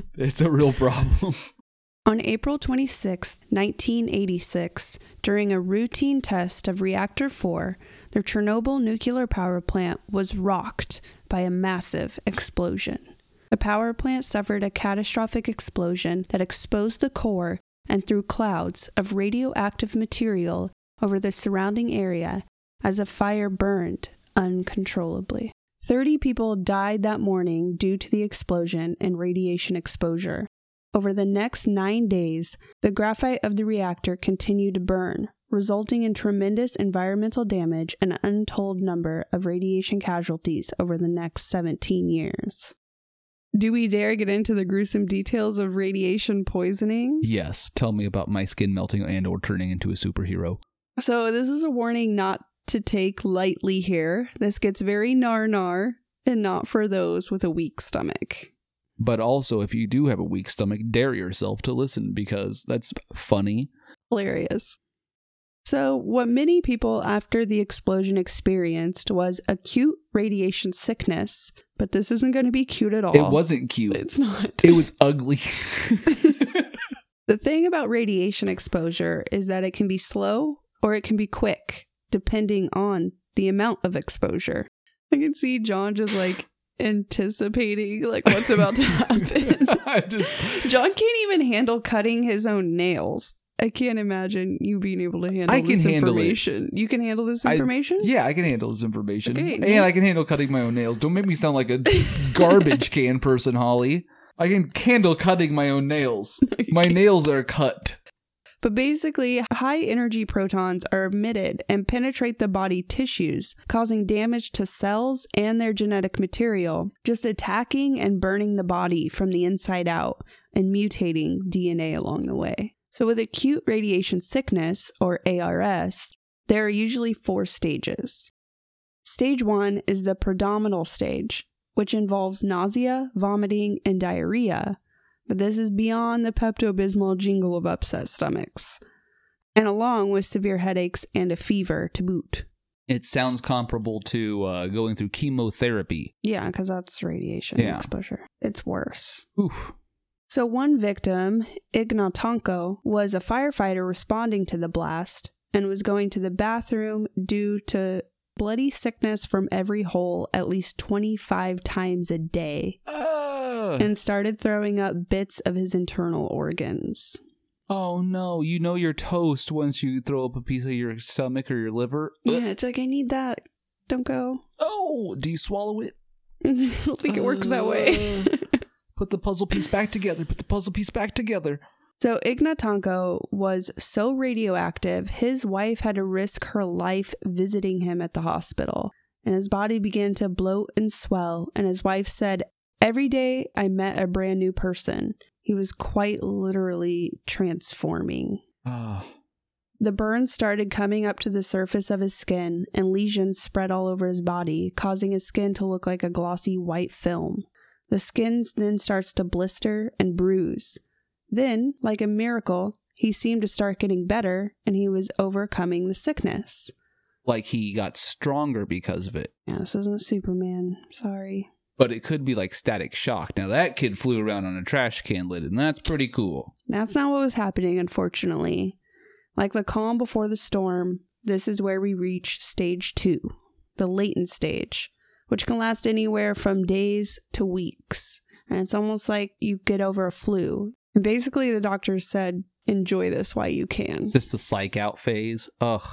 Speaker 4: it's a real problem.
Speaker 2: On April 26, 1986, during a routine test of Reactor 4, the Chernobyl nuclear power plant was rocked by a massive explosion. The power plant suffered a catastrophic explosion that exposed the core and threw clouds of radioactive material over the surrounding area as a fire burned uncontrollably. 30 people died that morning due to the explosion and radiation exposure. Over the next nine days, the graphite of the reactor continued to burn, resulting in tremendous environmental damage and an untold number of radiation casualties over the next 17 years. Do we dare get into the gruesome details of radiation poisoning?
Speaker 4: Yes, tell me about my skin melting and or turning into a superhero.
Speaker 2: So, this is a warning not to take lightly here. This gets very nar nar and not for those with a weak stomach.
Speaker 4: But also, if you do have a weak stomach, dare yourself to listen because that's funny.
Speaker 2: hilarious. So, what many people after the explosion experienced was acute radiation sickness, but this isn't going to be cute at all.
Speaker 4: It wasn't cute.
Speaker 2: It's not.
Speaker 4: It was ugly.
Speaker 2: the thing about radiation exposure is that it can be slow or it can be quick, depending on the amount of exposure. I can see John just like anticipating like what's about to happen.
Speaker 4: Just
Speaker 2: John can't even handle cutting his own nails. I can't imagine you being able to handle
Speaker 4: I can
Speaker 2: this
Speaker 4: handle it.
Speaker 2: information. You can handle this
Speaker 4: I-
Speaker 2: information?
Speaker 4: Yeah, I can handle this information.
Speaker 2: Okay,
Speaker 4: and. I can handle cutting my own nails. Don't make me sound like a garbage can person, Holly. I can handle cutting my own nails. My nails are cut.
Speaker 2: But basically, high energy protons are emitted and penetrate the body tissues, causing damage to cells and their genetic material, just attacking and burning the body from the inside out and mutating DNA along the way. So, with acute radiation sickness, or ARS, there are usually four stages. Stage one is the prodromal stage, which involves nausea, vomiting, and diarrhea, but this is beyond the Pepto Bismol jingle of upset stomachs, and along with severe headaches and a fever to boot.
Speaker 4: It sounds comparable to uh, going through chemotherapy.
Speaker 2: Yeah, because that's radiation
Speaker 4: Yeah.
Speaker 2: exposure. It's worse.
Speaker 4: Oof.
Speaker 2: So, one victim, Ignatenko, was a firefighter responding to the blast and was going to the bathroom due to bloody sickness from every hole at least 25 times a day
Speaker 4: Ah.
Speaker 2: and started throwing up bits of his internal organs.
Speaker 4: oh no, you know you're toast once you throw up a piece of your stomach or your liver.
Speaker 2: Yeah, it's like, I need that. Don't go.
Speaker 4: Oh, do you swallow it?
Speaker 2: I don't think it works that way.
Speaker 4: Put the puzzle piece back together. Put the puzzle piece back together.
Speaker 2: so Ignatenko was so radioactive, his wife had to risk her life visiting him at the hospital. And his body began to bloat and swell. And his wife said, Every day I met a brand new person. He was quite literally transforming.
Speaker 4: Ah.
Speaker 2: The burns started coming up to the surface of his skin, and lesions spread all over his body, causing his skin to look like a glossy white film. The skin then starts to blister and bruise. Then, like a miracle, he seemed to start getting better and he was overcoming the sickness.
Speaker 4: like he got stronger because of it.
Speaker 2: Yeah, this isn't Superman. Sorry.
Speaker 4: But it could be like static shock. Now that kid flew around on a trash can lid, and that's pretty cool.
Speaker 2: That's not what was happening, unfortunately. Like the calm before the storm, this is where we reach stage two, the latent stage, which can last anywhere from days to weeks. and it's almost like you get over a flu. And basically, the doctor said, enjoy this while you can.
Speaker 4: Just the psych out phase. Ugh.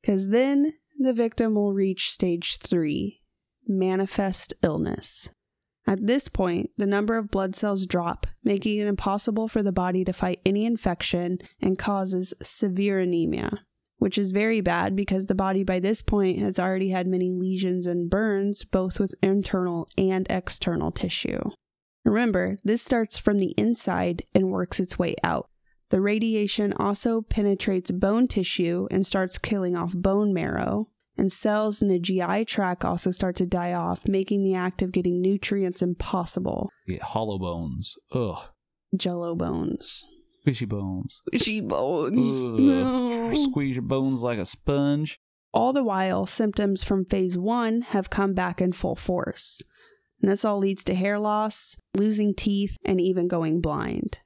Speaker 2: Because then the victim will reach stage three manifest illness. At this point, the number of blood cells drop, making it impossible for the body to fight any infection and causes severe anemia, which is very bad because the body by this point has already had many lesions and burns, both with internal and external tissue. Remember, this starts from the inside and works its way out. The radiation also penetrates bone tissue and starts killing off bone marrow, and cells in the GI tract also start to die off, making the act of getting nutrients impossible.
Speaker 4: Get hollow bones. Ugh.
Speaker 2: Jello bones.
Speaker 4: Squishy bones.
Speaker 2: Squishy bones.
Speaker 4: Ugh.
Speaker 2: No.
Speaker 4: Squeeze your bones like a sponge.
Speaker 2: All the while, symptoms from phase one have come back in full force. And this all leads to hair loss, losing teeth, and even going blind.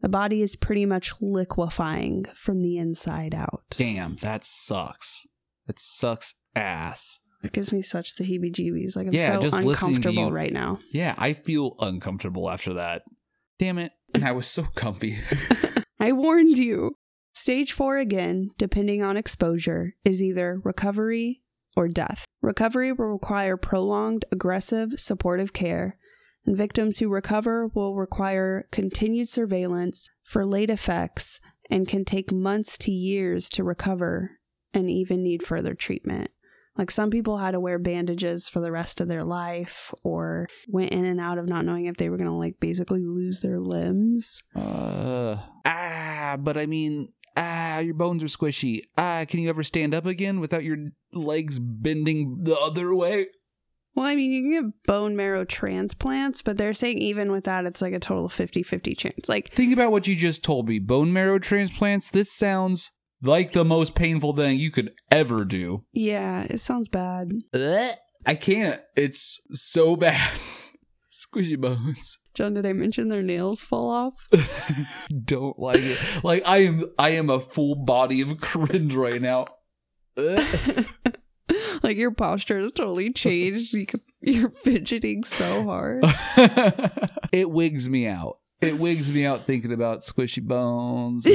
Speaker 2: The body is pretty much liquefying from the inside out.
Speaker 4: Damn, that sucks. That sucks ass.
Speaker 2: It gives me such the heebie jeebies. Like, I'm
Speaker 4: Yeah,
Speaker 2: so
Speaker 4: just listening to
Speaker 2: uncomfortable
Speaker 4: you-
Speaker 2: right now.
Speaker 4: Yeah, I feel uncomfortable after that. Damn it. And I was so comfy.
Speaker 2: I warned you. Stage four, again, depending on exposure, is either recovery or death. Recovery will require prolonged, aggressive, supportive care, and victims who recover will require continued surveillance for late effects and can take months to years to recover and even need further treatment. Like some people had to wear bandages for the rest of their life or went in and out of not knowing if they were going to like basically lose their limbs.
Speaker 4: Uh, ah, but I mean, ah, your bones are squishy. Ah, can you ever stand up again without your legs bending the other way?
Speaker 2: Well, I mean, you can get bone marrow transplants, but they're saying even with that, it's like a total 50 50 chance. Like,
Speaker 4: Think about what you just told me. Bone marrow transplants. This sounds like the most painful thing you could ever do.
Speaker 2: yeah, it sounds bad.
Speaker 4: Ugh. I can't. It's so bad. Squishy bones.
Speaker 2: John, did I mention their nails fall off?
Speaker 4: Don't like it. Like I am. I am a full body of cringe right now.
Speaker 2: Like, your posture has totally changed. You could, you're fidgeting so hard.
Speaker 4: it wigs me out. It wigs me out thinking about squishy bones.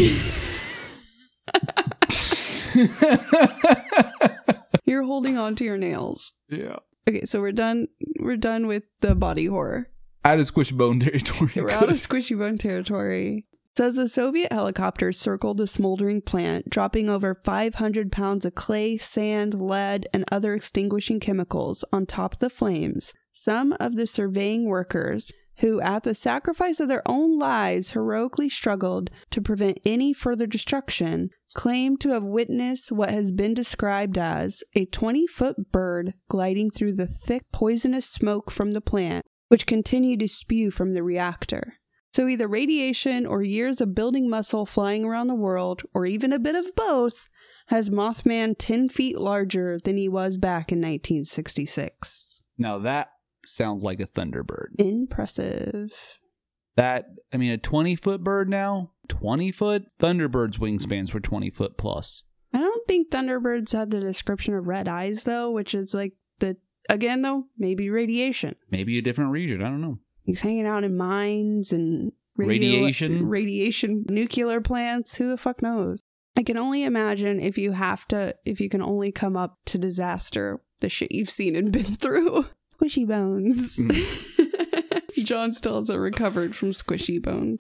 Speaker 2: You're holding on to your nails.
Speaker 4: yeah.
Speaker 2: Okay, so we're done. We're done with the body horror.
Speaker 4: Out of squishy bone territory.
Speaker 2: We're out of squishy bone territory. Says the Soviet helicopters circled the smoldering plant, dropping over 500 pounds of clay, sand, lead, and other extinguishing chemicals on top of the flames. Some of the surveying workers, who at the sacrifice of their own lives heroically struggled to prevent any further destruction, claim to have witnessed what has been described as a 20 foot bird gliding through the thick poisonous smoke from the plant, which continued to spew from the reactor. So, either radiation or years of building muscle flying around the world, or even a bit of both, has Mothman 10 feet larger than he was back in 1966.
Speaker 4: Now that sounds like a thunderbird.
Speaker 2: Impressive.
Speaker 4: That I mean, a twenty foot bird now. Twenty foot thunderbirds' wingspans were twenty foot plus.
Speaker 2: I don't think Thunderbirds had the description of red eyes, though, which is like the, again, though, maybe radiation.
Speaker 4: Maybe a different region. I don't know.
Speaker 2: He's hanging out in mines and radio-
Speaker 4: Radiation?
Speaker 2: radiation, nuclear plants. Who the fuck knows? I can only imagine if you have to, if you can only come up to disaster, the shit you've seen and been through. Squishy bones. Mm. John still hasn't recovered from squishy bones.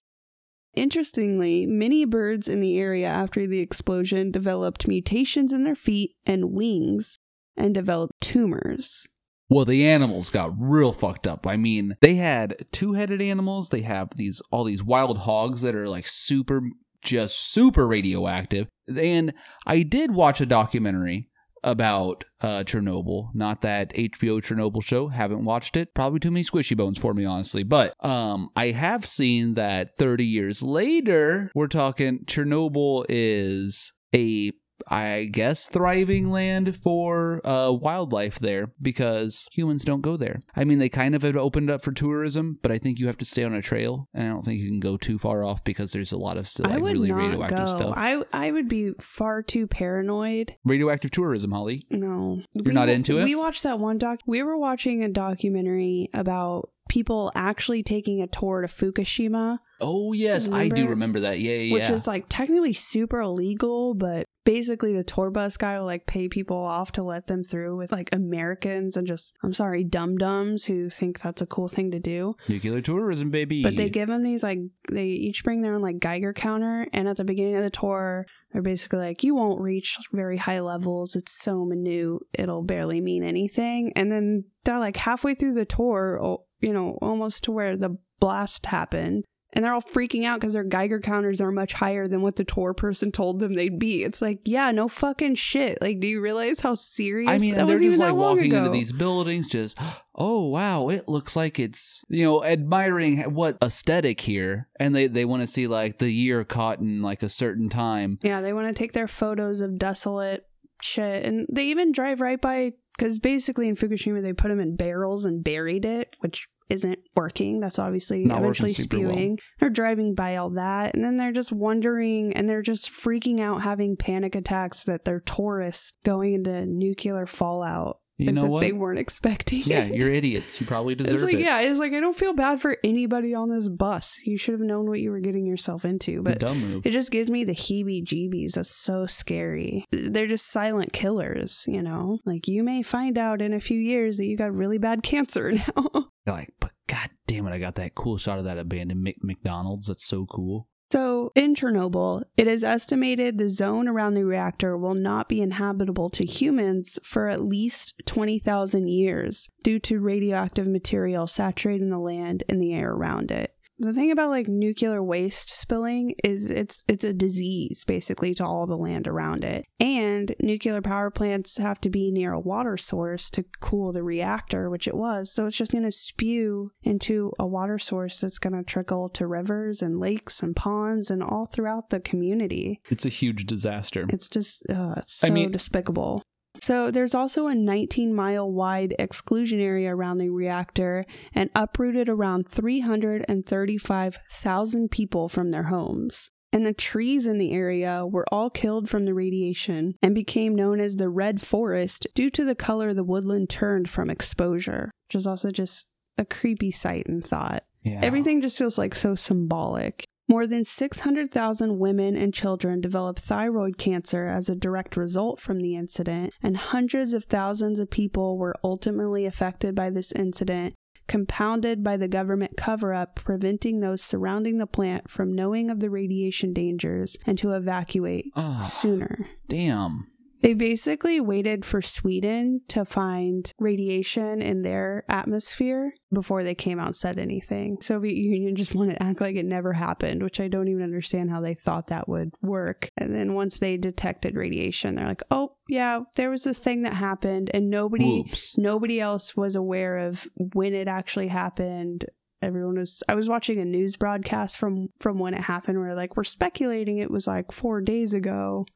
Speaker 2: Interestingly, many birds in the area after the explosion developed mutations in their feet and wings and developed tumors.
Speaker 4: Well, the animals got real fucked up. I mean, they had two-headed animals. They have these all these wild hogs that are like super, just super radioactive. And I did watch a documentary about uh, Chernobyl. Not that HBO Chernobyl show. Haven't watched it. Probably too many squishy bones for me, honestly. But um, I have seen that 30 years later, we're talking Chernobyl is a I guess thriving land for uh, wildlife there because humans don't go there. I mean, they kind of have opened up for tourism, but I think you have to stay on a trail, and I don't think you can go too far off because there's a lot of still
Speaker 2: I
Speaker 4: like
Speaker 2: would
Speaker 4: really
Speaker 2: not
Speaker 4: radioactive
Speaker 2: go.
Speaker 4: stuff.
Speaker 2: I I would be far too paranoid.
Speaker 4: radioactive tourism, Holly.
Speaker 2: No,
Speaker 4: You're not into it?
Speaker 2: We watched that one doc. We were watching a documentary about people actually taking a tour to Fukushima,
Speaker 4: Oh yes, I do
Speaker 2: Remember?
Speaker 4: remember that. Yeah, yeah.
Speaker 2: which is like technically super illegal, but basically the tour bus guy will like pay people off to let them through with like Americans and just I'm sorry, dum dums who think that's a cool thing to do.
Speaker 4: nuclear tourism, baby.
Speaker 2: But they give them these like they each bring their own like Geiger counter, and at the beginning of the tour, they're basically like, "You won't reach very high levels. It's so minute, it'll barely mean anything." And then they're like halfway through the tour, you know, almost to where the blast happened. And they're all freaking out because their Geiger counters are much higher than what the tour person told them they'd be. It's like, yeah, no fucking shit. Like, do you realize how serious?
Speaker 4: I mean,
Speaker 2: that
Speaker 4: they're just like walking
Speaker 2: ago.
Speaker 4: into these buildings, just oh wow, it looks like it's you know admiring what aesthetic here, and they they want to see like the year caught in like a certain time.
Speaker 2: Yeah, they want to take their photos of desolate shit, and they even drive right by because basically in Fukushima they put them in barrels and buried it, which isn't working. That's obviously
Speaker 4: Not
Speaker 2: eventually
Speaker 4: super well.
Speaker 2: spewing. They're driving by all that, and then they're just wondering, and they're just freaking out, having panic attacks that they're tourists going into nuclear fallout.
Speaker 4: You
Speaker 2: as
Speaker 4: know
Speaker 2: if
Speaker 4: what?
Speaker 2: they weren't expecting.
Speaker 4: yeah,
Speaker 2: it.
Speaker 4: you're idiots. You probably deserve
Speaker 2: It's like,
Speaker 4: it.
Speaker 2: yeah, it's like I don't feel bad for anybody on this bus. You should have known what you were getting yourself into. But
Speaker 4: dumb move.
Speaker 2: it just gives me the heebie jeebies. That's so scary. They're just silent killers, you know? Like, you may find out in a few years that you got really bad cancer now.
Speaker 4: They're like, but god damn it, I got that cool shot of that abandoned Mc- McDonald's. That's so cool.
Speaker 2: So, in Chernobyl, it is estimated the zone around the reactor will not be inhabitable to humans for at least 20,000 years due to radioactive material saturating the land and the air around it. The thing about like nuclear waste spilling is it's it's a disease basically to all the land around it. And nuclear power plants have to be near a water source to cool the reactor, which it was. So it's just going to spew into a water source that's going to trickle to rivers and lakes and ponds and all throughout the community.
Speaker 3: It's a huge disaster.
Speaker 2: It's just uh, it's
Speaker 3: I
Speaker 2: so
Speaker 3: mean-
Speaker 2: despicable. So there's also a 19 mile wide exclusion area around the reactor and uprooted around 335,000 people from their homes. And the trees in the area were all killed from the radiation and became known as the Red Forest due to the color the woodland turned from exposure, which is also just a creepy sight and thought.
Speaker 4: Yeah.
Speaker 2: Everything just feels like so symbolic. More than 600,000 women and children developed thyroid cancer as a direct result from the incident, and hundreds of thousands of people were ultimately affected by this incident, compounded by the government cover up preventing those surrounding the plant from knowing of the radiation dangers and to evacuate
Speaker 4: Oh,
Speaker 2: sooner.
Speaker 4: damn.
Speaker 2: They basically waited for Sweden to find radiation in their atmosphere before they came out and said anything. Soviet Union just wanted to act like it never happened, which I don't even understand how they thought that would work. And then once they detected radiation, they're like, "Oh, yeah, there was this thing that happened and nobody
Speaker 4: Whoops.
Speaker 2: nobody else was aware of when it actually happened." Everyone was I was watching a news broadcast from from when it happened where like we're speculating it was like 4 days ago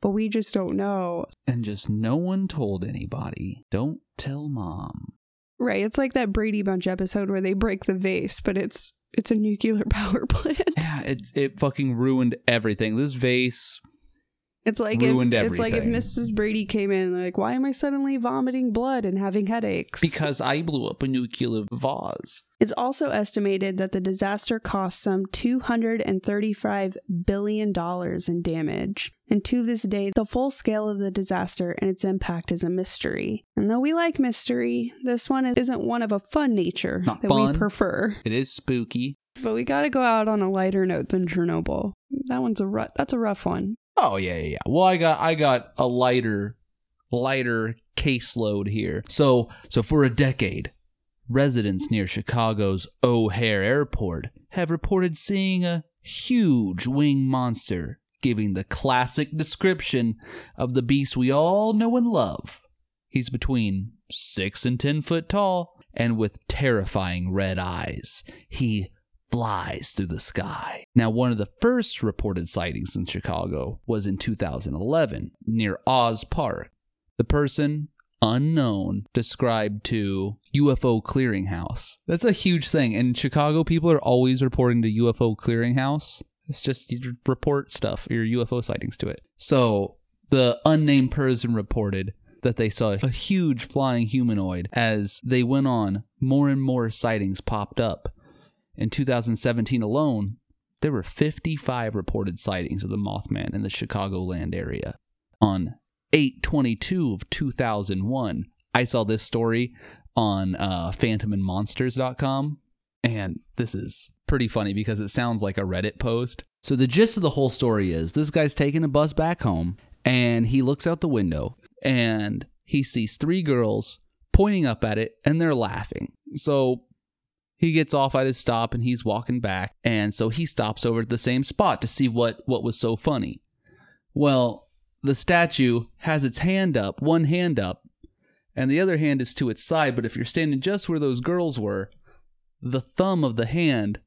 Speaker 2: but we just don't know.
Speaker 4: And just no one told anybody. Don't tell mom.
Speaker 2: Right, it's like that Brady Bunch episode where they break the vase, but it's it's a nuclear power plant.
Speaker 4: Yeah, it it fucking ruined everything. This vase.
Speaker 2: It's like
Speaker 4: Ruined
Speaker 2: if, it's like if. Mrs. Brady came in like, why am I suddenly vomiting blood and having headaches?
Speaker 4: Because I blew up a nuclear vase.
Speaker 2: It's also estimated that the disaster cost some two hundred and thirty-five billion dollars in damage. And to this day, the full scale of the disaster and its impact is a mystery. And though we like mystery, this one isn't one of a fun nature
Speaker 4: Not
Speaker 2: that we prefer.
Speaker 4: It is spooky.
Speaker 2: But we got to go out on a lighter note than Chernobyl. That one's a rough. That's a rough one.
Speaker 4: Oh yeah, yeah, yeah. Well, I got I got a lighter lighter caseload here. So so for a decade, residents near Chicago's O'Hare Airport have reported seeing a huge winged monster, giving the classic description of the beast we all know and love. He's between six and ten foot tall and with terrifying red eyes. He flies through the sky. Now, one of the first reported sightings in Chicago was in 2011 near Oz Park. The person, unknown, described to UFO Clearinghouse. That's a huge thing. And Chicago people are always reporting to UFO Clearinghouse. It's just you report stuff, your UFO sightings to it. So the unnamed person reported that they saw a huge flying humanoid. As they went on, more and more sightings popped up. In 2017 alone, there were 55 reported sightings of the Mothman in the Chicagoland area. On 822 of 2001, I saw this story on uh, phantomsandmonsters.com. And this is pretty funny because it sounds like a Reddit post. So, the gist of the whole story is this guy's taking a bus back home and he looks out the window and he sees three girls pointing up at it and they're laughing. So, he gets off at his stop and he's walking back. And so he stops over at the same spot to see what, what was so funny. Well, the statue has its hand up, one hand up, and the other hand is to its side. But if you're standing just where those girls were, the thumb of the hand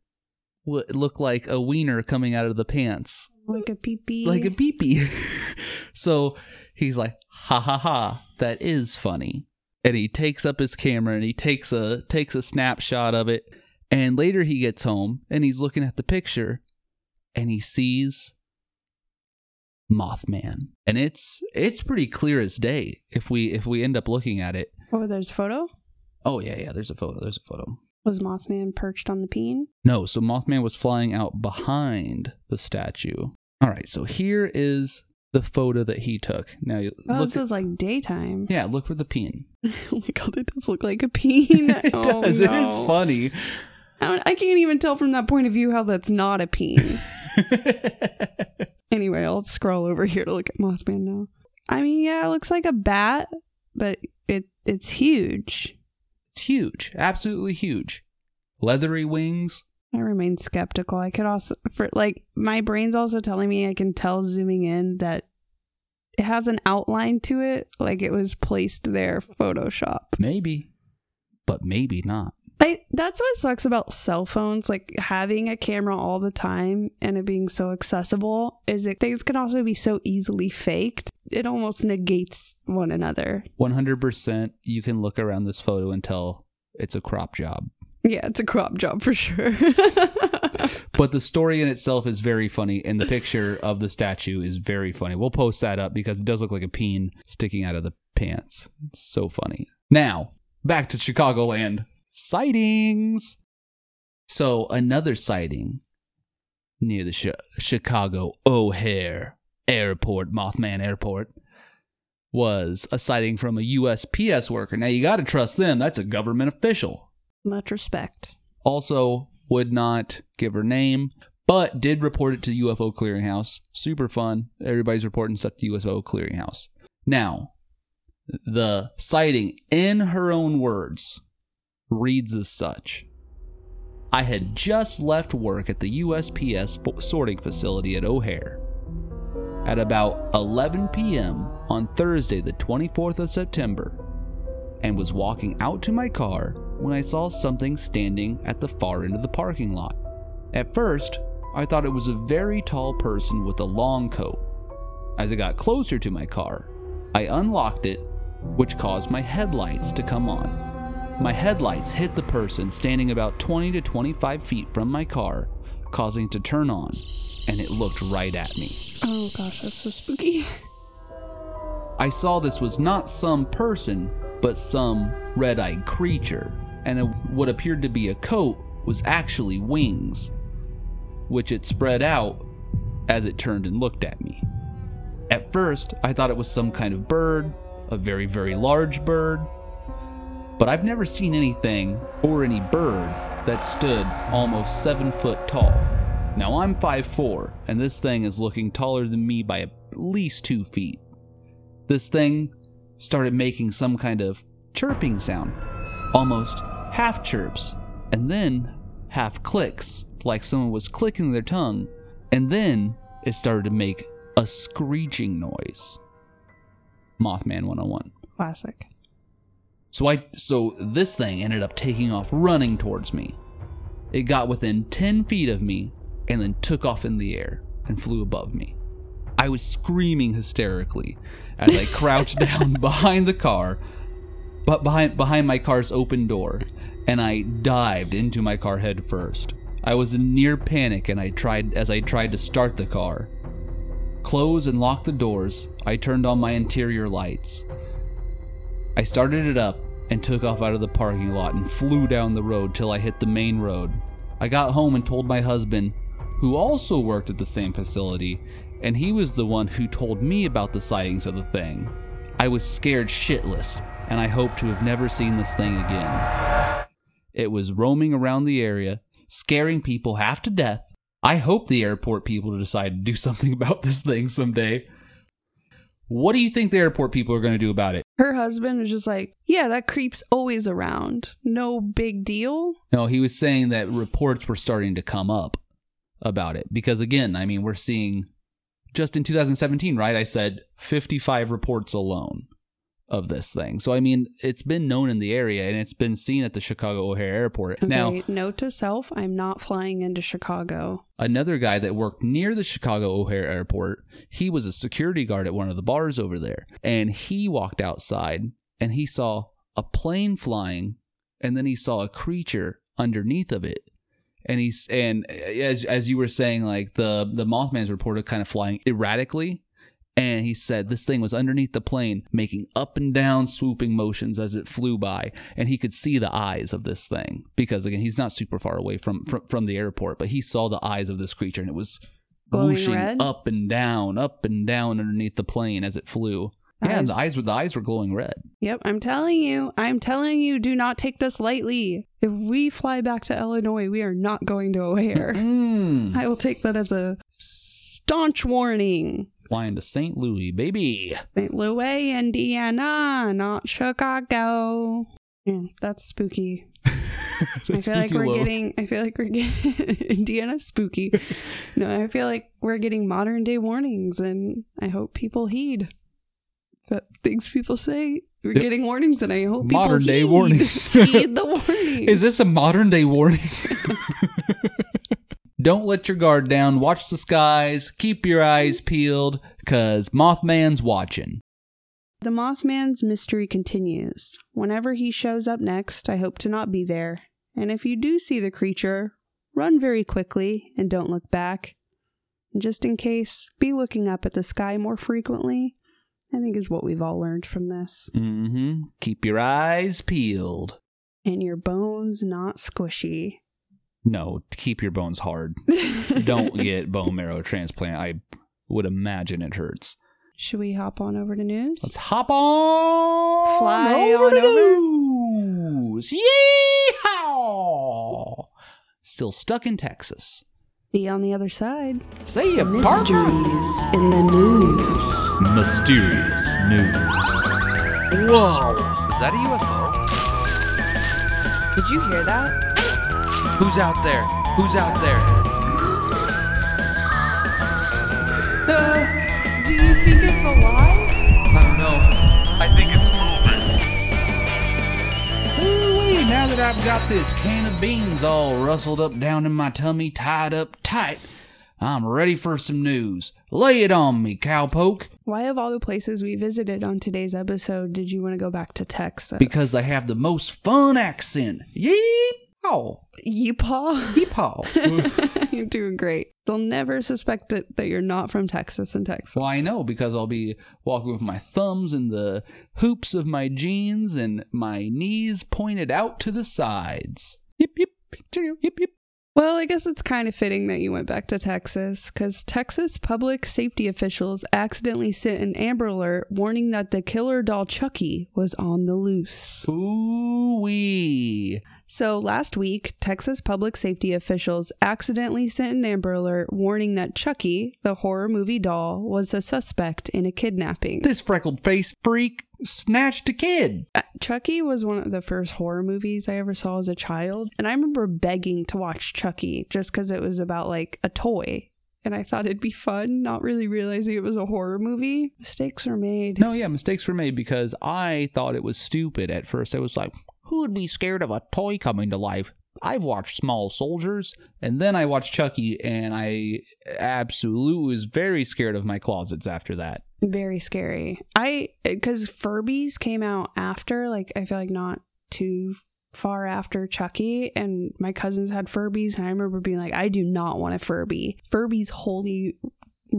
Speaker 4: would look like a wiener coming out of the pants,
Speaker 2: Like a pee pee.
Speaker 4: like a peepee. so he's like, ha ha ha, that is funny. And he takes up his camera and he takes a takes a snapshot of it. And later he gets home and he's looking at the picture and he sees Mothman. And it's it's pretty clear as day if we if we end up looking at it.
Speaker 2: Oh, there's a photo?
Speaker 4: Oh yeah, yeah, there's a photo. There's a photo.
Speaker 2: Was Mothman perched on the peen?
Speaker 4: No, so Mothman was flying out behind the statue. All right, so here is the photo that he took. Now, you
Speaker 2: Oh,
Speaker 4: look
Speaker 2: this is like daytime.
Speaker 4: yeah, look for the peen.
Speaker 2: oh my god, it does look like a peen.
Speaker 4: it
Speaker 2: Oh,
Speaker 4: does. It is funny.
Speaker 2: I, I can't even tell from that point of view how that's not a peen. anyway, I'll scroll over here to look at Mothman now. I mean, yeah, it looks like a bat, but it it's huge.
Speaker 4: It's huge, absolutely huge. Leathery wings.
Speaker 2: I remain skeptical. I could also, for like, my brain's also telling me I can tell zooming in that it has an outline to it, like it was placed there, Photoshop.
Speaker 4: Maybe, but maybe not.
Speaker 2: I, that's what sucks about cell phones, like having a camera all the time and it being so accessible, is that things can also be so easily faked. It almost negates one another.
Speaker 4: 100% you can look around this photo and tell it's a crop job.
Speaker 2: Yeah, it's a crop job for sure.
Speaker 4: But the story in itself is very funny, and the picture of the statue is very funny. We'll post that up because it does look like a peen sticking out of the pants. It's so funny. Now, back to Chicagoland. Sightings. So, another sighting near the Chi- Chicago O'Hare Airport, Mothman Airport, was a sighting from a USPS worker. Now, you got to trust them, that's a government official
Speaker 2: Much respect.
Speaker 4: also would not give her name but did report it to ufo clearinghouse super fun everybody's reporting stuff to ufo clearinghouse now the sighting in her own words reads as such i had just left work at the usps sorting facility at o'hare at about 11 p.m on thursday the 24th of september and was walking out to my car when I saw something standing at the far end of the parking lot. At first, I thought it was a very tall person with a long coat. As I got closer to my car, I unlocked it, which caused my headlights to come on. My headlights hit the person standing about 20 to 25 feet from my car, causing it to turn on, and it looked right at me.
Speaker 2: Oh gosh, that's so spooky.
Speaker 4: I saw this was not some person, but some red eyed creature, and it, what appeared to be a coat was actually wings, which it spread out as it turned and looked at me. At first, I thought it was some kind of bird, a very, very large bird, but I've never seen anything or any bird that stood almost seven foot tall. Now I'm 5'4, and this thing is looking taller than me by at least two feet this thing started making some kind of chirping sound, almost half chirps, and then half clicks, like someone was clicking their tongue, and then it started to make a screeching noise. Mothman 101.
Speaker 2: Classic.
Speaker 4: So I so this thing ended up taking off running towards me. It got within 10 feet of me and then took off in the air and flew above me. I was screaming hysterically as I crouched down behind the car, but behind behind my car's open door, and I dived into my car head first. I was in near panic and I tried as I tried to start the car. Close and lock the doors, I turned on my interior lights. I started it up and took off out of the parking lot and flew down the road till I hit the main road. I got home and told my husband, who also worked at the same facility, and he was the one who told me about the sightings of the thing. I was scared shitless, and I hope to have never seen this thing again. It was roaming around the area, scaring people half to death. I hope the airport people decide to do something about this thing someday. What do you think the airport people are going to do about it?
Speaker 2: Her husband was just like, yeah, that creep's always around. No big deal.
Speaker 4: No, he was saying that reports were starting to come up about it because again, I mean, we're seeing just in 2017, right? I said 55 reports alone of this thing. So I mean, it's been known in the area and it's been seen at the Chicago O'Hare Airport.
Speaker 2: Okay,
Speaker 4: Now,
Speaker 2: note to self, I'm not flying into Chicago.
Speaker 4: another guy that worked near the Chicago O'Hare Airport, he was a security guard at one of the bars over there, and he walked outside and he saw a plane flying, and then he saw a creature underneath of it. And he's and as as you were saying, like the the Mothman's reported kind of flying erratically, and he said this thing was underneath the plane, making up and down swooping motions as it flew by, and he could see the eyes of this thing because again he's not super far away from from, from the airport, but he saw the eyes of this creature, and it was
Speaker 2: Glowing
Speaker 4: whooshing up and down, up and down underneath the plane as it flew. Yeah, and the eyes were the eyes were glowing red.
Speaker 2: Yep, I'm telling you, I'm telling you, do not take this lightly. If we fly back to Illinois, we are not going to O'Hare.
Speaker 4: Mm.
Speaker 2: I will take that as a staunch warning.
Speaker 4: Flying to St. Louis, baby.
Speaker 2: St. Louis, Indiana, not Chicago. Yeah, that's spooky. I feel like we're
Speaker 4: low.
Speaker 2: getting. I feel like we're getting Indiana spooky. No, I feel like we're getting modern day warnings, and I hope people heed. That things people say? We're
Speaker 4: Yep.
Speaker 2: getting warnings, and I hope people
Speaker 4: Modern day
Speaker 2: heed.
Speaker 4: warnings.
Speaker 2: heed the warning.
Speaker 4: Is this a modern day warning? Don't let your guard down. Watch the skies. Keep your eyes peeled, cause Mothman's watching.
Speaker 2: The Mothman's mystery continues. Whenever he shows up next, I hope to not be there. And if you do see the creature, run very quickly and don't look back. And just in case, be looking up at the sky more frequently. I think is what we've all learned from this.
Speaker 4: Mm-hmm. Keep your eyes peeled.
Speaker 2: And your bones not squishy.
Speaker 4: No, keep your bones hard. Don't get bone marrow transplant. I would imagine it hurts.
Speaker 2: Should we hop on over to news?
Speaker 4: Let's hop on.
Speaker 2: Fly
Speaker 4: over
Speaker 2: on
Speaker 4: to
Speaker 2: over.
Speaker 4: news. Yeehaw! Still stuck in Texas.
Speaker 2: See you on the other side.
Speaker 4: See ya, partner.
Speaker 2: Mysteries in the news.
Speaker 4: Mysterious news.
Speaker 1: Whoa! Is that a UFO?
Speaker 2: Did you hear that?
Speaker 1: Who's out there? Who's out there?
Speaker 2: Uh, do you think it's alive?
Speaker 1: I don't know. I think it's moving.
Speaker 4: Ooh-wee, now that I've got this can of beans all rustled up down in my tummy, tied up tight, I'm ready for some news. Lay it on me, cowpoke.
Speaker 2: Why, of all the places we visited on today's episode, did you want to go back to Texas?
Speaker 4: Because they have the most fun accent. Yeehaw!
Speaker 2: Yeepaw.
Speaker 4: Yeehaw!
Speaker 2: you're doing great. They'll never suspect it that you're not from Texas and Texas.
Speaker 4: well, I know because I'll be walking with my thumbs in the hoops of my jeans and my knees pointed out to the sides. Yip, yip, cheerio, yip, yip.
Speaker 2: Well, I guess it's kind of fitting that you went back to Texas because Texas public safety officials accidentally sent an Amber Alert warning that the killer doll Chucky was on the loose.
Speaker 4: Ooh-wee.
Speaker 2: So last week, Texas public safety officials accidentally sent an Amber Alert warning that Chucky, the horror movie doll, was a suspect in a kidnapping.
Speaker 4: This freckled face freak snatched a kid.
Speaker 2: Uh, Chucky was one of the first horror movies I ever saw as a child, and I remember begging to watch Chucky just because it was about like a toy. And I thought it'd be fun, not really realizing it was a horror movie. Mistakes are made.
Speaker 4: No, yeah, mistakes were made because I thought it was stupid at first. I was like, who would be scared of a toy coming to life? I've watched Small Soldiers, and then I watched Chucky, and I absolutely was very scared of my closets after that.
Speaker 2: Very scary. I, because Furbies came out after, like, I feel like not too far after Chucky, and my cousins had Furbies, and I remember being like, I do not want a Furby. Furbies wholly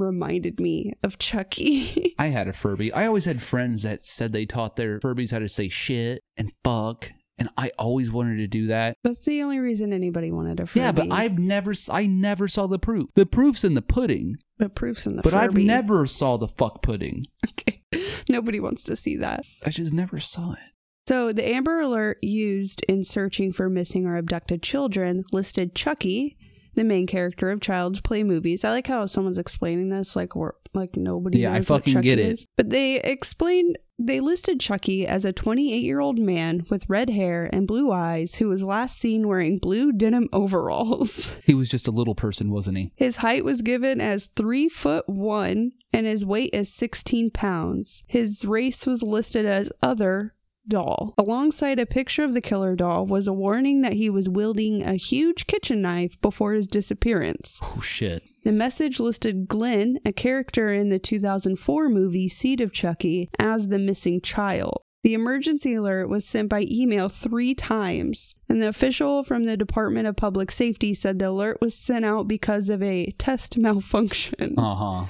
Speaker 2: reminded me of Chucky.
Speaker 4: I had a Furby. I always had friends that said they taught their Furbies how to say shit and fuck, and I always wanted to do that.
Speaker 2: That's the only reason anybody wanted a Furby.
Speaker 4: Yeah, but I've never, I never saw the proof. The proof's in the pudding,
Speaker 2: the proofs in the pudding.
Speaker 4: but I've never saw the fuck pudding.
Speaker 2: Okay. Nobody wants to see that.
Speaker 4: I just never saw it.
Speaker 2: So, the Amber Alert used in searching for missing or abducted children listed Chucky, the main character of Child's Play movies. I like how someone's explaining this like we're like nobody
Speaker 4: Yeah, I
Speaker 2: knows what
Speaker 4: fucking get it.
Speaker 2: is. But they explained they listed Chucky as a 28-year-old man with red hair and blue eyes who was last seen wearing blue denim overalls.
Speaker 4: He was just a little person, wasn't he?
Speaker 2: His height was given as three foot one and his weight as 16 pounds. His race was listed as other doll. Alongside a picture of the killer doll was a warning that he was wielding a huge kitchen knife before his disappearance.
Speaker 4: Oh shit.
Speaker 2: The message listed Glenn, a character in the 2004 movie Seed of Chucky, as the missing child. The emergency alert was sent by email three times, and the official from the Department of Public Safety said the alert was sent out because of a test malfunction.
Speaker 4: Uh huh.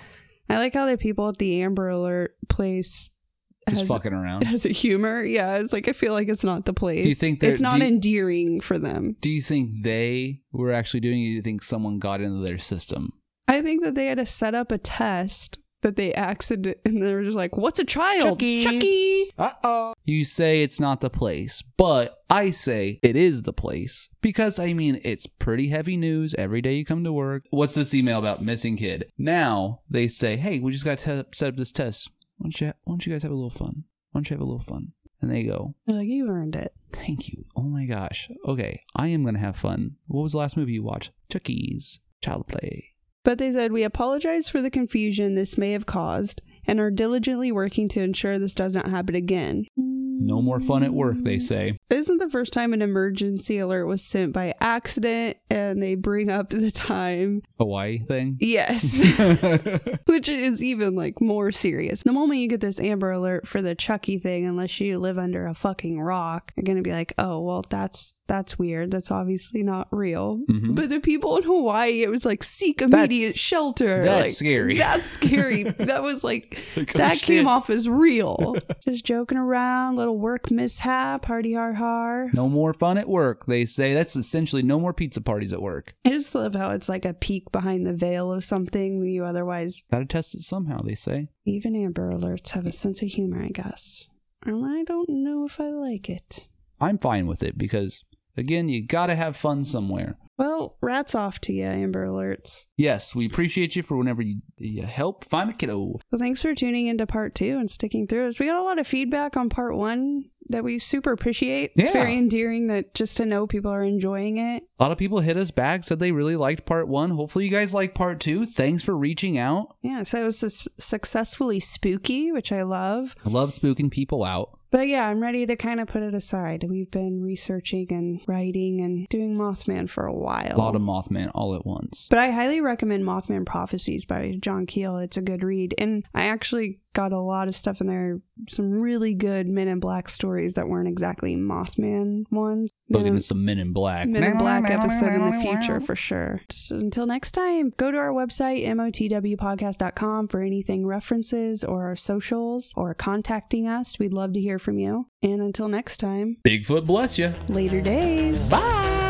Speaker 2: I like how the people at the Amber Alert place
Speaker 4: Just fucking around.
Speaker 2: has a humor. Yeah, it's like I feel like it's not the place.
Speaker 4: Do you think they're-
Speaker 2: it's not
Speaker 4: you-
Speaker 2: endearing for them?
Speaker 4: Do you think they were actually doing it? Do you think someone got into their system?
Speaker 2: I think that they had to set up a test that they accident and they were just like, "What's a child?
Speaker 5: Chucky."
Speaker 2: Chucky."
Speaker 5: Uh oh.
Speaker 4: You say it's not the place, but I say it is the place because I mean it's pretty heavy news every day you come to work. What's this email about missing kid? Now they say, "Hey, we just got to set up this test. Why don't you Why don't you guys have a little fun? Why don't you have a little fun?" And they go,
Speaker 2: They're like, "You earned it."
Speaker 4: "Thank you. Oh my gosh. Okay, I am gonna have fun. What was the last movie you watched? Chucky's Child Play."
Speaker 2: But they said, We apologize for the confusion this may have caused and are diligently working to ensure this does not happen again.
Speaker 4: No more fun at work, they say.
Speaker 2: This isn't the first time an emergency alert was sent by accident, and they bring up the time.
Speaker 4: Hawaii thing.
Speaker 2: Yes. Which is even like more serious. The moment you get this Amber Alert for the Chucky thing, unless you live under a fucking rock, you're gonna be like, oh well, that's that's weird. That's obviously not real.
Speaker 4: Mhm.
Speaker 2: But the people in Hawaii, it was like seek
Speaker 4: That's-
Speaker 2: immediate shelter.
Speaker 4: that's
Speaker 2: Like,
Speaker 4: scary.
Speaker 2: That's scary. that was like
Speaker 4: Like, oh,
Speaker 2: that came off as real. Just joking around, little work mishap, hardy har har.
Speaker 4: No more fun at work, they say. That's essentially no more pizza parties at work.
Speaker 2: I just love how it's like a peek behind the veil of something you otherwise
Speaker 4: Gotta test it somehow, they say.
Speaker 2: Even Amber Alerts have a sense of humor, I guess. And I don't know if I like it.
Speaker 4: I'm fine with it because, again, you gotta have fun somewhere.
Speaker 2: Well, rats off to you, Amber Alerts.
Speaker 4: Yes, we appreciate you for whenever you, you help find a kiddo.
Speaker 2: So thanks for tuning into part two and sticking through us. We got a lot of feedback on part one that we super appreciate. It's
Speaker 4: Yeah.
Speaker 2: very endearing that just to know people are enjoying it.
Speaker 4: A lot of people hit us back, said they really liked part one. Hopefully, you guys like part two. Thanks for reaching out.
Speaker 2: Yeah, so it was successfully spooky, which I love.
Speaker 4: I love spooking people out.
Speaker 2: But yeah, I'm ready to kind of put it aside. We've been researching and writing and doing Mothman for a while.
Speaker 4: A lot of Mothman all at once.
Speaker 2: But I highly recommend Mothman Prophecies by John Keel. It's a good read. And I actually got a lot of stuff in there, some really good Men in Black stories that weren't exactly Mothman ones. Men in,
Speaker 4: some Men in Black.
Speaker 2: Men in Black episode in the future for sure. So until next time, go to our website, motwpodcast.com, for anything references or our socials or contacting us. We'd love to hear from you. And until next time,
Speaker 4: Bigfoot bless you.
Speaker 2: later days.
Speaker 4: Bye.